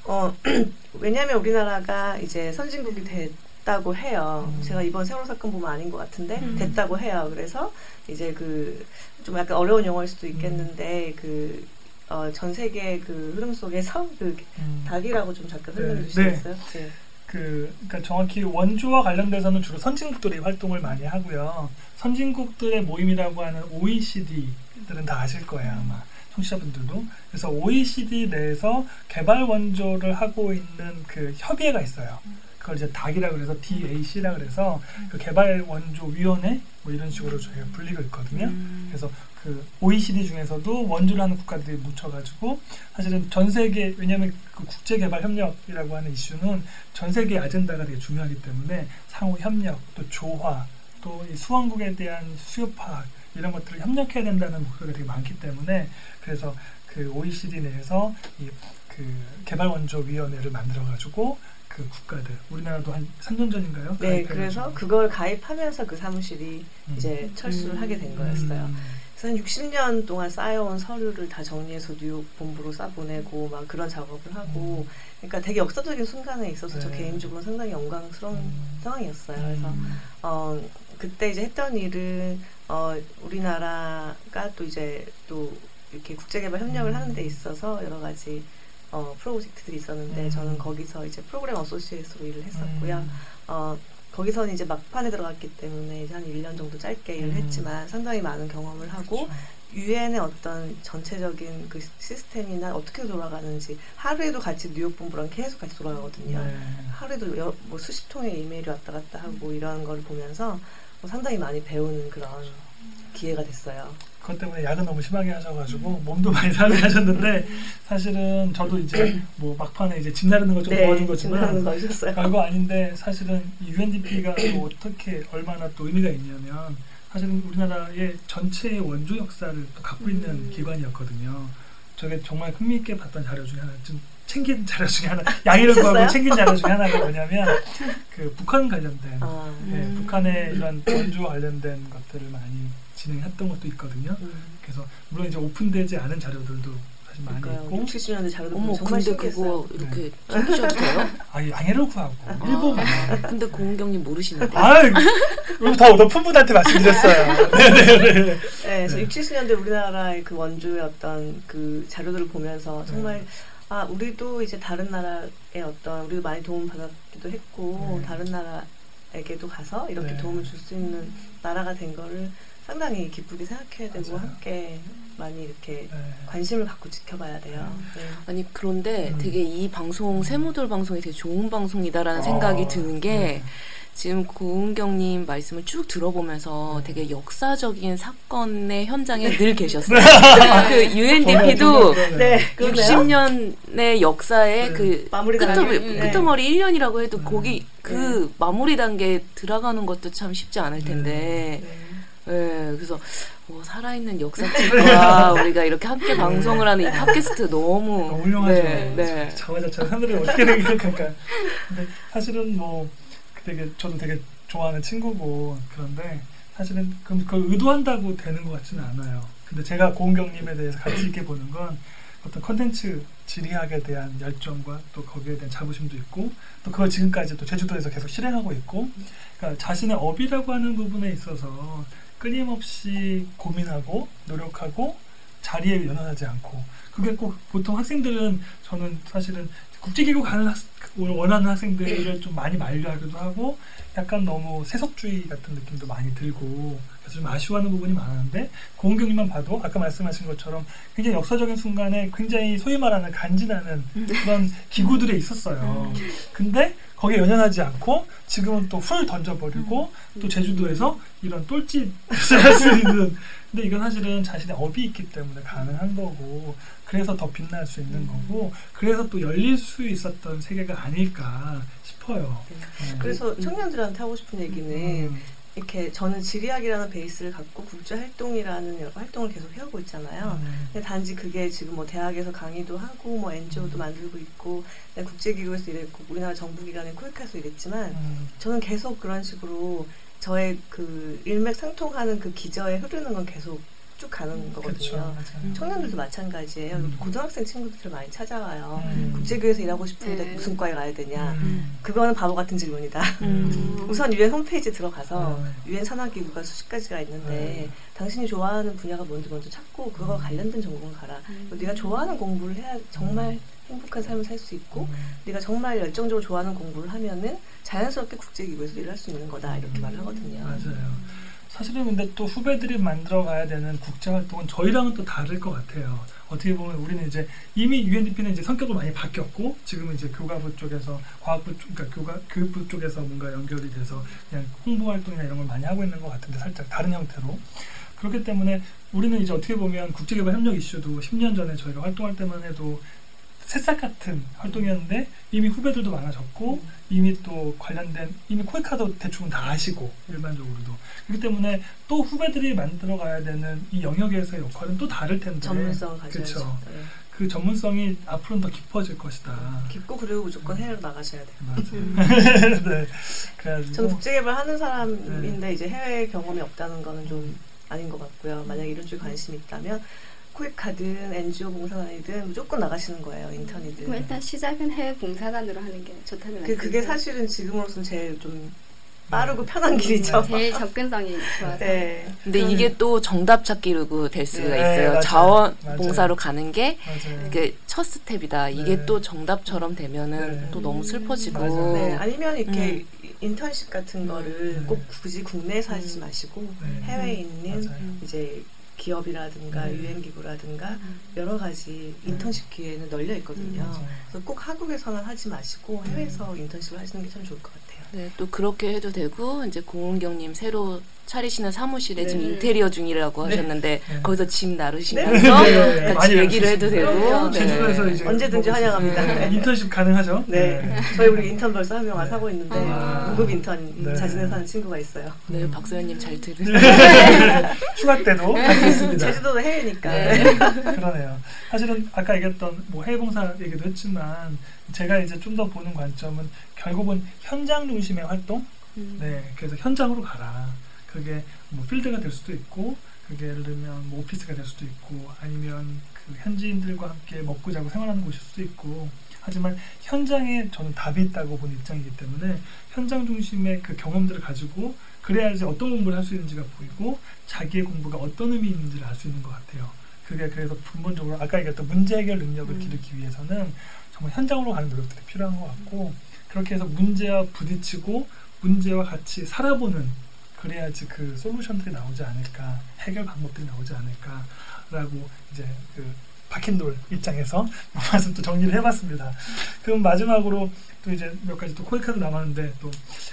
어, 왜냐하면 우리나라가 이제 선진국이 됐 다고 해요. 음. 제가 이번 세월호 사건 보면 아닌 것 같은데 음. 됐다고 해요. 그래서 이제 그 좀 약간 어려운 용어일 수도 음. 있겠는데 그 어, 전 세계 그 흐름 속에서 그 음. 닭이라고 좀 잠깐 설명해 네. 주시겠어요? 네. 그, 그러니까 정확히 원조와 관련돼서는 주로 선진국들이 활동을 많이 하고요. 선진국들의 모임이라고 하는 OECD들은 다 아실 거예요, 아마. 청취자분들도. 그래서 OECD 내에서 개발 원조를 하고 있는 그 협의회가 있어요. 그걸 이제 DAC이라 그래서 DAC라 그래서 그 개발 원조 위원회 뭐 이런 식으로 저희가 불리고 있거든요. 음. 그래서 그 OECD 중에서도 원조를 하는 국가들이 뭉쳐가지고 사실은 전 세계 왜냐하면 그 국제 개발 협력이라고 하는 이슈는 전 세계 아젠다가 되게 중요하기 때문에 상호 협력 또 조화 또 이 수원국에 대한 수요 파악 이런 것들을 협력해야 된다는 목표가 되게 많기 때문에 그래서 그 OECD 내에서 이 그 개발 원조 위원회를 만들어 가지고 그 국가들 우리나라도 한 3년 전인가요? 네. 그래서 그걸 가입하면서 그 사무실이 음. 이제 철수를 음. 하게 된 거였어요. 음. 그래서 한 60년 동안 쌓여온 서류를 다 정리해서 뉴욕 본부로 싸보내고 막 그런 작업을 하고 그러니까 되게 역사적인 순간에 있어서 저 음. 네. 개인적으로 상당히 영광스러운 음. 상황이었어요. 그래서 음. 어 그때 이제 했던 일은 어 우리나라가 또 이제 또 이렇게 국제개발 협력을 음. 하는 데 있어서 여러 가지 어 프로젝트들이 있었는데 음. 저는 거기서 이제 program associate로 일을 했었고요. 음. 어, 거기서는 이제 막판에 들어갔기 때문에 이제 한 1년 정도 짧게 일을 음. 했지만 상당히 많은 경험을 하고 그렇죠. 유엔의 어떤 전체적인 그 시스템이나 어떻게 돌아가는지 하루에도 같이 뉴욕 본부랑 계속 같이 돌아가거든요. 네. 하루에도 여, 뭐 수십 통의 이메일이 왔다 갔다 하고 이런 걸 보면서 뭐 상당히 많이 배우는 그런 기회가 됐어요. 그것 때문에 야근 너무 심하게 하셔가지고 몸도 많이 상해하셨는데 사실은 저도 이제 뭐 막판에 이제 집 나르는 거좀 도와준 거지만 거 하셨어요. 별거 아닌데 사실은 이 UNDP가 또 어떻게 얼마나 또 의미가 있냐면 사실은 우리나라의 전체의 원조 역사를 또 갖고 있는 음. 기관이었거든요. 저게 정말 흥미있게 봤던 자료 중에 하나, 좀 챙긴 자료 중에 하나, 양해를 구하고? 챙긴 자료 중에 하나가 뭐냐면 그 북한 관련된 아, 네, 음. 북한의 이런 원조 관련된 것들을 많이 진행했던 것도 있거든요. 음. 그래서 물론 이제 오픈되지 않은 자료들도 사실 많이 그러니까요. 있고 6, 70년대 자료도 어머, 정말 근데 신기했어요. 그거 이렇게 챙기셔도 돼요? 아 양해를 구하고 일부분. 아, 근데 고은경님 모르시는데. 아, 그럼 더 높은 분한테 말씀드렸어요. 네네네. 네, 그래서 네. 60, 70년대 우리나라의 그 원조의 어떤 그 자료들을 보면서 정말 네. 아 우리도 이제 다른 나라의 어떤 우리도 많이 도움 받았기도 했고 네. 다른 나라에게도 가서 이렇게 네. 도움을 줄 수 있는 나라가 된 거를 상당히 기쁘게 생각해야 되고 맞아요. 함께 많이 이렇게 네. 관심을 갖고 지켜봐야 돼요. 네. 아니 그런데 음. 되게 이 방송 세모돌 방송이 되게 좋은 방송이다라는 생각이 아, 드는 게 네. 지금 고은경님 말씀을 쭉 들어보면서 네. 되게 역사적인 사건의 현장에 늘 계셨어요. 그 UNDP도 네, 그러네요. 60년의 역사의 네. 그 마무리 끄트머리, 단계. 네. 끄트머리 1년이라고 해도 네. 거기 그 네. 마무리 단계에 들어가는 것도 참 쉽지 않을 텐데 네. 네, 그래서 뭐 살아있는 역사책과 우리가 이렇게 함께 방송을 하는 이 팟캐스트 너무 너무 훌륭하죠. 네, 네. 자화자찬 사람들이 어떻게 생각할까. 근데 사실은 뭐 되게 저도 되게 좋아하는 친구고 그런데 사실은 그럼 그걸 의도한다고 되는 것 같지는 않아요. 근데 제가 고은경님에 대해서 가치 있게 보는 건 어떤 컨텐츠 지리학에 대한 열정과 또 거기에 대한 자부심도 있고 또 그걸 지금까지 또 제주도에서 계속 실행하고 있고 그러니까 자신의 업이라고 하는 부분에 있어서 끊임없이 고민하고 노력하고 자리에 연연하지 않고 그게 꼭 보통 학생들은 저는 사실은 국제기구 가는 학, 원하는 학생들을 좀 많이 만류하기도 하고 약간 너무 세속주의 같은 느낌도 많이 들고 그래서 좀 아쉬워하는 부분이 많았는데 고은경님만 봐도 아까 말씀하신 것처럼 굉장히 역사적인 순간에 굉장히 소위 말하는 간지나는 그런 기구들에 있었어요. 근데 거기에 연연하지 않고 지금은 또 훌 던져버리고 또 제주도에서 이런 똘짓을 할 수 있는 근데 이건 사실은 자신의 업이 있기 때문에 가능한 거고 그래서 더 빛날 수 있는 거고 그래서 또 열릴 수 있었던 세계가 아닐까 싶어요. 네. 그래서 청년들한테 하고 싶은 얘기는 음, 이렇게 저는 지리학이라는 베이스를 갖고 국제 활동이라는 활동을 계속 해오고 있잖아요. 음, 근데 단지 그게 지금 뭐 대학에서 강의도 하고 뭐 NGO도 만들고 있고 네, 국제기구에서 일했고 우리나라 정부기관의 코이카에서 일했지만 음, 저는 계속 그런 식으로 저의 그 일맥상통하는 그 기저에 흐르는 건 계속 쭉 가는 그렇죠. 거거든요. 맞아요. 청년들도 마찬가지예요. 음. 고등학생 친구들 많이 찾아와요. 음. 국제교회에서 일하고 싶은데 네. 무슨 과에 가야 되냐? 음, 그거는 바보 같은 질문이다. 음. 우선 유엔 홈페이지 들어가서 음. 유엔 산하기구가 수십 가지가 있는데 음. 당신이 좋아하는 분야가 뭔지 먼저 찾고 그거와 음. 관련된 전공을 가라. 네가 좋아하는 공부를 해야 정말 행복한 삶을 살 수 있고 음. 네가 정말 열정적으로 좋아하는 공부를 하면은 자연스럽게 국제기구에서 일할 수 있는 거다 이렇게 말을 하거든요. 맞아요. 사실은 근데 또 후배들이 만들어 가야 되는 국제 활동은 저희랑은 또 다를 것 같아요. 어떻게 보면 우리는 이제 이미 UNDP는 이제 성격도 많이 바뀌었고 지금은 이제 교과부 쪽에서 과학부 쪽, 그러니까 교과 교육부 쪽에서 뭔가 연결이 돼서 그냥 홍보 활동이나 이런 걸 많이 하고 있는 것 같은데 살짝 다른 형태로 그렇기 때문에 우리는 이제 어떻게 보면 국제개발 협력 이슈도 10년 전에 저희가 활동할 때만 해도 새싹 같은 활동이었는데 이미 후배들도 많아졌고 이미 또 관련된 이미 코이카도 대충 다 아시고 일반적으로도 그렇기 때문에 또 후배들이 만들어 가야 되는 이 영역에서의 역할은 또 다를 텐데 전문성을 가져야죠. 네. 그 전문성이 앞으로는 더 깊어질 것이다. 깊고 그리고 무조건 해외로 나가셔야 돼요. 맞아요. 네. 그래가지고 저는 국제개발 하는 사람인데 이제 해외 경험이 없다는 거는 좀 아닌 것 같고요. 만약에 이런 쪽에 관심이 있다면 코이카든 NGO 봉사단이든 무조건 나가시는 거예요. 인턴이든. 그럼 일단 시작은 해외 봉사단으로 하는 게 좋다는 그, 그게? 사실은 지금으로서는 제일 좀 빠르고 편한 길이죠. 제일 접근성이 좋아서 네. 근데 이게 또 정답 찾기로 될 수가 네, 있어요. 맞아요. 자원봉사로 가는 게 맞아요. 그게 첫 스텝이다. 이게 네. 또 정답처럼 되면은 네. 또 너무 슬퍼지고. 네, 아니면 이렇게 인턴십 같은 거를 네. 꼭 굳이 국내에서 하지 마시고 네. 해외에 있는 맞아요. 이제 기업이라든가 네. 유엔 기구라든가 여러 가지 인턴십 기회는 널려 있거든요. 맞아요. 그래서 꼭 한국에서는 하지 마시고 해외에서 인턴십을 하시는 게 참 좋을 것 같아요. 네, 또 그렇게 해도 되고 이제 고은경님 새로 차리시는 사무실에 네. 지금 인테리어 중이라고 네. 하셨는데 네. 거기서 짐 나르시면서 네, 같이 얘기를 해도 수 되고. 네. 제주도에서 이제 언제든지 환영합니다. 네. 인턴십 가능하죠? 네. 저희 우리 인턴 벌써 한 명 와서 하고 있는데 아. 무급 인턴 네. 자진해 사는 친구가 있어요. 네, 박소연님 잘 들으세요. 휴가 때도 할수 있습니다. 제주도도 해외니까. 네. 그러네요. 사실은 아까 얘기했던 뭐 해외봉사 얘기도 했지만 제가 이제 좀 더 보는 관점은 결국은 현장 중심의 활동. 음. 네, 그래서 현장으로 가라. 그게 뭐 필드가 될 수도 있고, 그게 예를 들면 뭐 오피스가 될 수도 있고, 아니면 그 현지인들과 함께 먹고 자고 생활하는 곳일 수도 있고. 하지만 현장에 저는 답이 있다고 보는 입장이기 때문에 현장 중심의 그 경험들을 가지고 그래야지 어떤 공부를 할 수 있는지가 보이고 자기의 공부가 어떤 의미 있는지를 알 수 있는 것 같아요. 그게 그래서 근본적으로 아까 얘기했던 문제 해결 능력을 음. 기르기 위해서는 정말 현장으로 가는 노력들이 필요한 것 같고 그렇게 해서 문제와 부딪히고 문제와 같이 살아보는 그래야지 그 솔루션들이 나오지 않을까 해결 방법들이 나오지 않을까라고 이제 그 박힌돌 입장에서 말씀 또 정리를 해봤습니다. 그럼 마지막으로 또 이제 몇 가지 또 코이카도 남았는데 또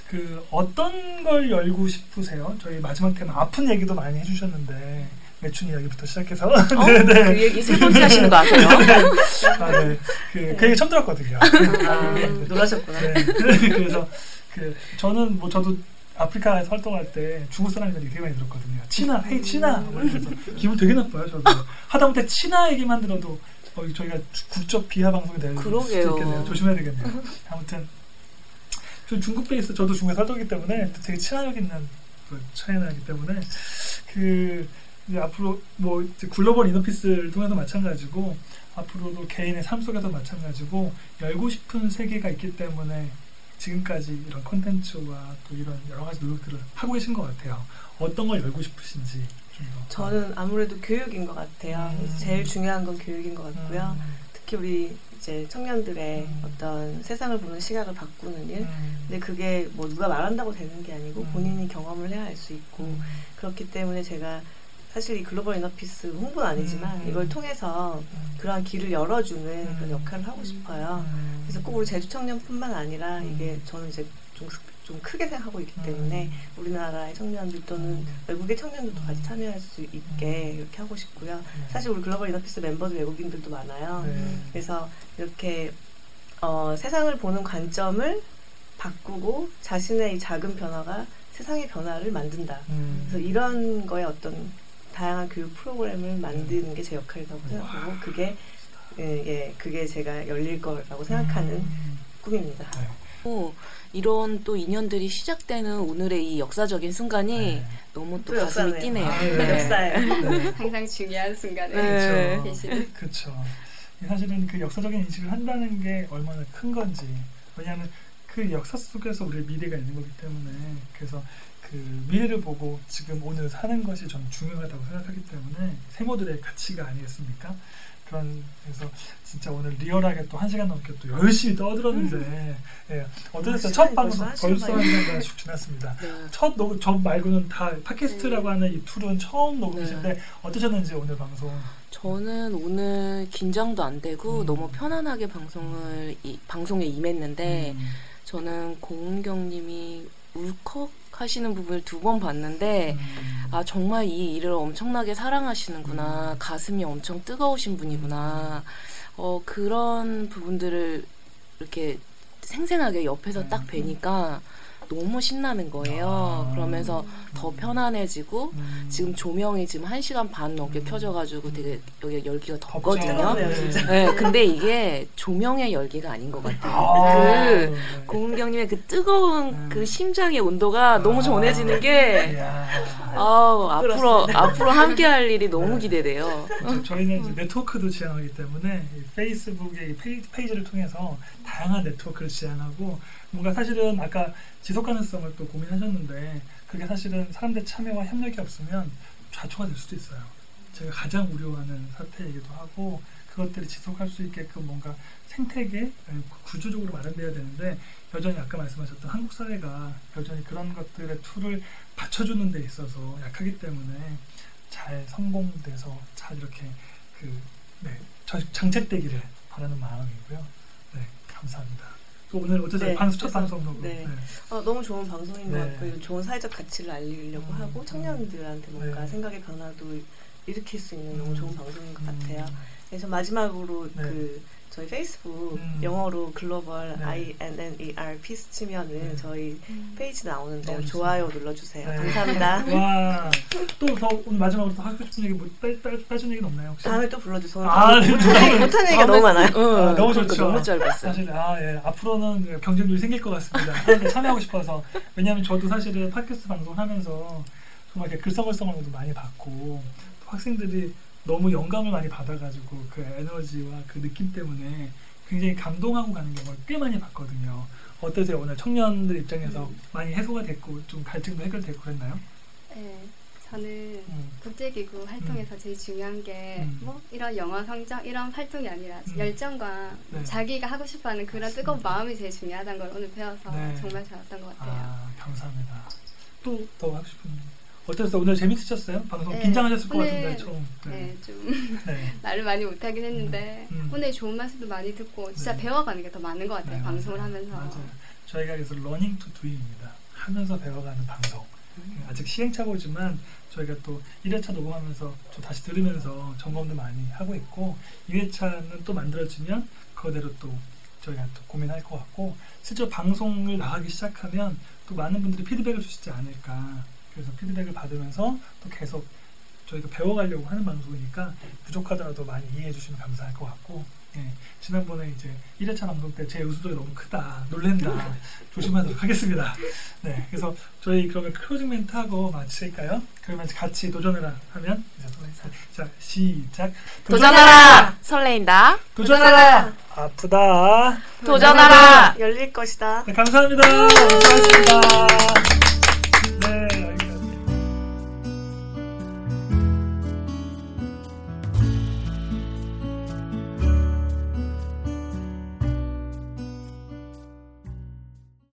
그 어떤 걸 열고 싶으세요? 저희 마지막 테마 아픈 얘기도 많이 해주셨는데 매춘 이야기부터 시작해서 어? 그 얘기 세 번째 하시는 거 아세요? 아, 네. 그, 그 얘기 처음 들었거든요. 아, 놀라셨구나. 네. 그래서 그 저는 뭐 저도 아프리카에서 활동할 때 중국 사람들이 되게 많이 들었거든요. 치나, 헤이 치나! 막 이러면서 기분 되게 나빠요, 저도. 하다못해 치나 얘기만 들어도 어, 저희가 국적 비하 방송이 될 수도 그러게요. 있겠네요. 조심해야 되겠네요. 아무튼 저 중국 베이스 저도 중국에 살았기 때문에 되게 친화력 있는 그 차이나기 때문에 그 앞으로 뭐 이제 글로벌 이너피스를 통해서 마찬가지고 앞으로도 개인의 삶 속에서 마찬가지고 열고 싶은 세계가 있기 때문에 지금까지 이런 콘텐츠와 또 이런 여러 가지 노력들을 하고 계신 것 같아요. 어떤 걸 열고 싶으신지 좀 더. 저는 아무래도 교육인 것 같아요. 음. 제일 중요한 건 교육인 것 같고요. 음, 특히 우리 이제 청년들의 음. 어떤 세상을 보는 시각을 바꾸는 일. 음, 근데 그게 뭐 누가 말한다고 되는 게 아니고 음. 본인이 경험을 해야 알수 있고 음, 그렇기 때문에 제가 사실 이 글로벌 이너피스 홍보는 아니지만 음. 이걸 통해서 음, 그러한 길을 열어주는 음. 그런 역할을 하고 싶어요. 음, 그래서 꼭 우리 제주 청년뿐만 아니라 음. 이게 저는 이제 좀, 좀 크게 생각하고 있기 때문에 우리나라의 청년들 또는 음. 외국의 청년들도 같이 음. 참여할 수 있게 음. 이렇게 하고 싶고요. 네. 사실 우리 글로벌 이너피스 멤버들 외국인들도 많아요. 네. 그래서 이렇게 어, 세상을 보는 관점을 바꾸고 자신의 이 작은 변화가 세상의 변화를 만든다. 음. 그래서 이런 거에 어떤 다양한 교육 프로그램을 만드는 게 제 역할이라고 생각하고 그게 예, 예, 그게 제가 열릴 거라고 생각하는 음. 꿈입니다. 네. 또 이런 또 인연들이 시작되는 오늘의 이 역사적인 순간이 네. 너무 또 또 가슴이 역사네요. 뛰네요. 아, 또 네. 역사예요. 네. 항상 중요한 순간에 네. 계시는 그렇죠. 사실은 그 역사적인 인식을 한다는 게 얼마나 큰 건지. 왜냐하면 그 역사 속에서 우리의 미래가 있는 거기 때문에 그래서 그 미래를 보고 지금 오늘 사는 것이 전 중요하다고 생각하기 때문에 세모들의 가치가 아니겠습니까? 그런 그래서 진짜 오늘 리얼하게 또 한 시간 넘게 또 열심히 떠들었는데 예, 어떠셨어요? 첫 시간이 방송 벌써 한쭉 지났습니다. 네. 첫 녹음 저 말고는 다 팟캐스트라고 하는 이 툴은 처음 녹음이신데 네. 어떠셨는지 오늘 방송 저는 오늘 긴장도 안 되고 음. 너무 편안하게 방송을 이, 방송에 임했는데 음, 저는 고은경님이 울컥 하시는 부분을 두 번 봤는데 음. 아 정말 이 일을 엄청나게 사랑하시는구나 음. 가슴이 엄청 뜨거우신 분이구나 어 그런 부분들을 이렇게 생생하게 옆에서 음. 딱 뵈니까 너무 신나는 거예요 아. 그러면서 더 편안해지고 음. 지금 조명이 지금 1시간 반 넘게 음. 켜져 가지고 되게 여기 열기가. 덥거든요. 네, 근데 이게 조명의 열기가 아닌 것 같아요 아, 그 네. 고은경님의 그 뜨거운 음. 그 심장의 온도가 너무 아. 전해지는 게 이야. 아, 앞으로. 앞으로 함께 할 일이 너무 네. 기대돼요. 그렇죠. 저희는 이제 네트워크도 지향하기 때문에 이 페이스북의 페이지를 통해서 다양한 네트워크를 지향하고 뭔가 사실은 아까 지속 가능성을 또 고민하셨는데 그게 사실은 사람들 참여와 협력이 없으면 좌초가 될 수도 있어요. 제가 가장 우려하는 사태이기도 하고 그것들이 지속할 수 있게끔 뭔가 생태계 아니, 구조적으로 마련돼야 되는데 여전히 아까 말씀하셨던 한국 사회가 여전히 그런 것들의 tool을 받쳐주는 데 있어서 약하기 때문에 잘 성공돼서 잘 이렇게 그 네, 저- 장착되기를 바라는 마음이고요. 네, 감사합니다. 또 오늘 어쨌든 네, 방송 첫 방송으로 네. 어, 너무 좋은 방송인 것 네. 같고 요 좋은 사회적 가치를 알리려고 음, 하고 청년들한테 뭔가 네. 생각의 변화도 일으킬 수 있는 음, 너무 좋은 방송인 것 음, 같아요. 그래서 마지막으로 네. 그 저희 페이스북 음. 영어로 글로벌 네. I N N E R peace 치면은 네. 저희 페이지 나오는데 너무 좋아요 눌러주세요. 네. 감사합니다. 와, 또더 오늘 마지막으로 또 하고 싶은 얘기 뭐 빼, 빼, 빼준 얘기는 없나요 혹시? 다음에 또 불러주세요. 아, 네, 못하는, 못하는 얘기가 너무 많아요. 응, 아, 너무 그러니까 좋죠. 너무 짧았어요. 사실 아 예, 앞으로는 경쟁률이 생길 것 같습니다. 사람들 참여하고 싶어서 왜냐하면 저도 사실은 팟캐스트 방송하면서 정말 이렇게 글썽글썽하는 것도 많이 받고 또 학생들이 너무 영감을 많이 받아가지고 그 에너지와 그 느낌 때문에 굉장히 감동하고 가는 경우를 꽤 많이 봤거든요. 어떠세요? 오늘 청년들 입장에서 많이 해소가 됐고 좀 갈증도 해결됐고 그랬나요? 네, 저는 음. 국제기구 활동에서 제일 중요한 게 음. 뭐 이런 영어 성적 이런 활동이 아니라 음. 열정과 네. 자기가 하고 싶어하는 그런 뜨거운 마음이 제일 중요하다는 걸 오늘 배워서 네. 정말 좋았던 것 같아요. 아 감사합니다. 또 더 하고 싶은 어땠어요? 오늘 재밌으셨어요? 방송 네, 긴장하셨을 것 같은데 처음. 네, 좀 네. 말을 많이 못하긴 했는데 음, 음. 오늘 좋은 말씀도 많이 듣고 진짜 네. 배워가는 게 더 많은 것 같아요. 네, 방송을. 하면서. 맞아요. 저희가 그래서 learning to do입니다. 하면서 배워가는 방송. 아직 시행착오지만 저희가 또 1회차 녹음하면서 또 다시 들으면서 점검도 많이 하고 있고 2회차는 또 만들어지면 그거대로 또 저희가 또 고민할 것 같고 실제로 방송을 나가기 시작하면 또 많은 분들이 피드백을 주시지 않을까 그래서 피드백을 받으면서 또 계속 저희가 배워가려고 하는 방송이니까 부족하더라도 많이 이해해 주시면 감사할 것 같고 예, 지난번에 이제 1회차 방송 때제 웃음소리 너무 크다 놀랜다 조심하도록 하겠습니다 네 그래서 저희 그러면 클로징 멘트 하고 마칠까요? 그러면 같이 도전해라 하면 이제 또- 자 시작 도전하라! 설레인다. 도전하라 아프다 도전하라! 열릴 것이다. 네, 감사합니다 수고하셨습니다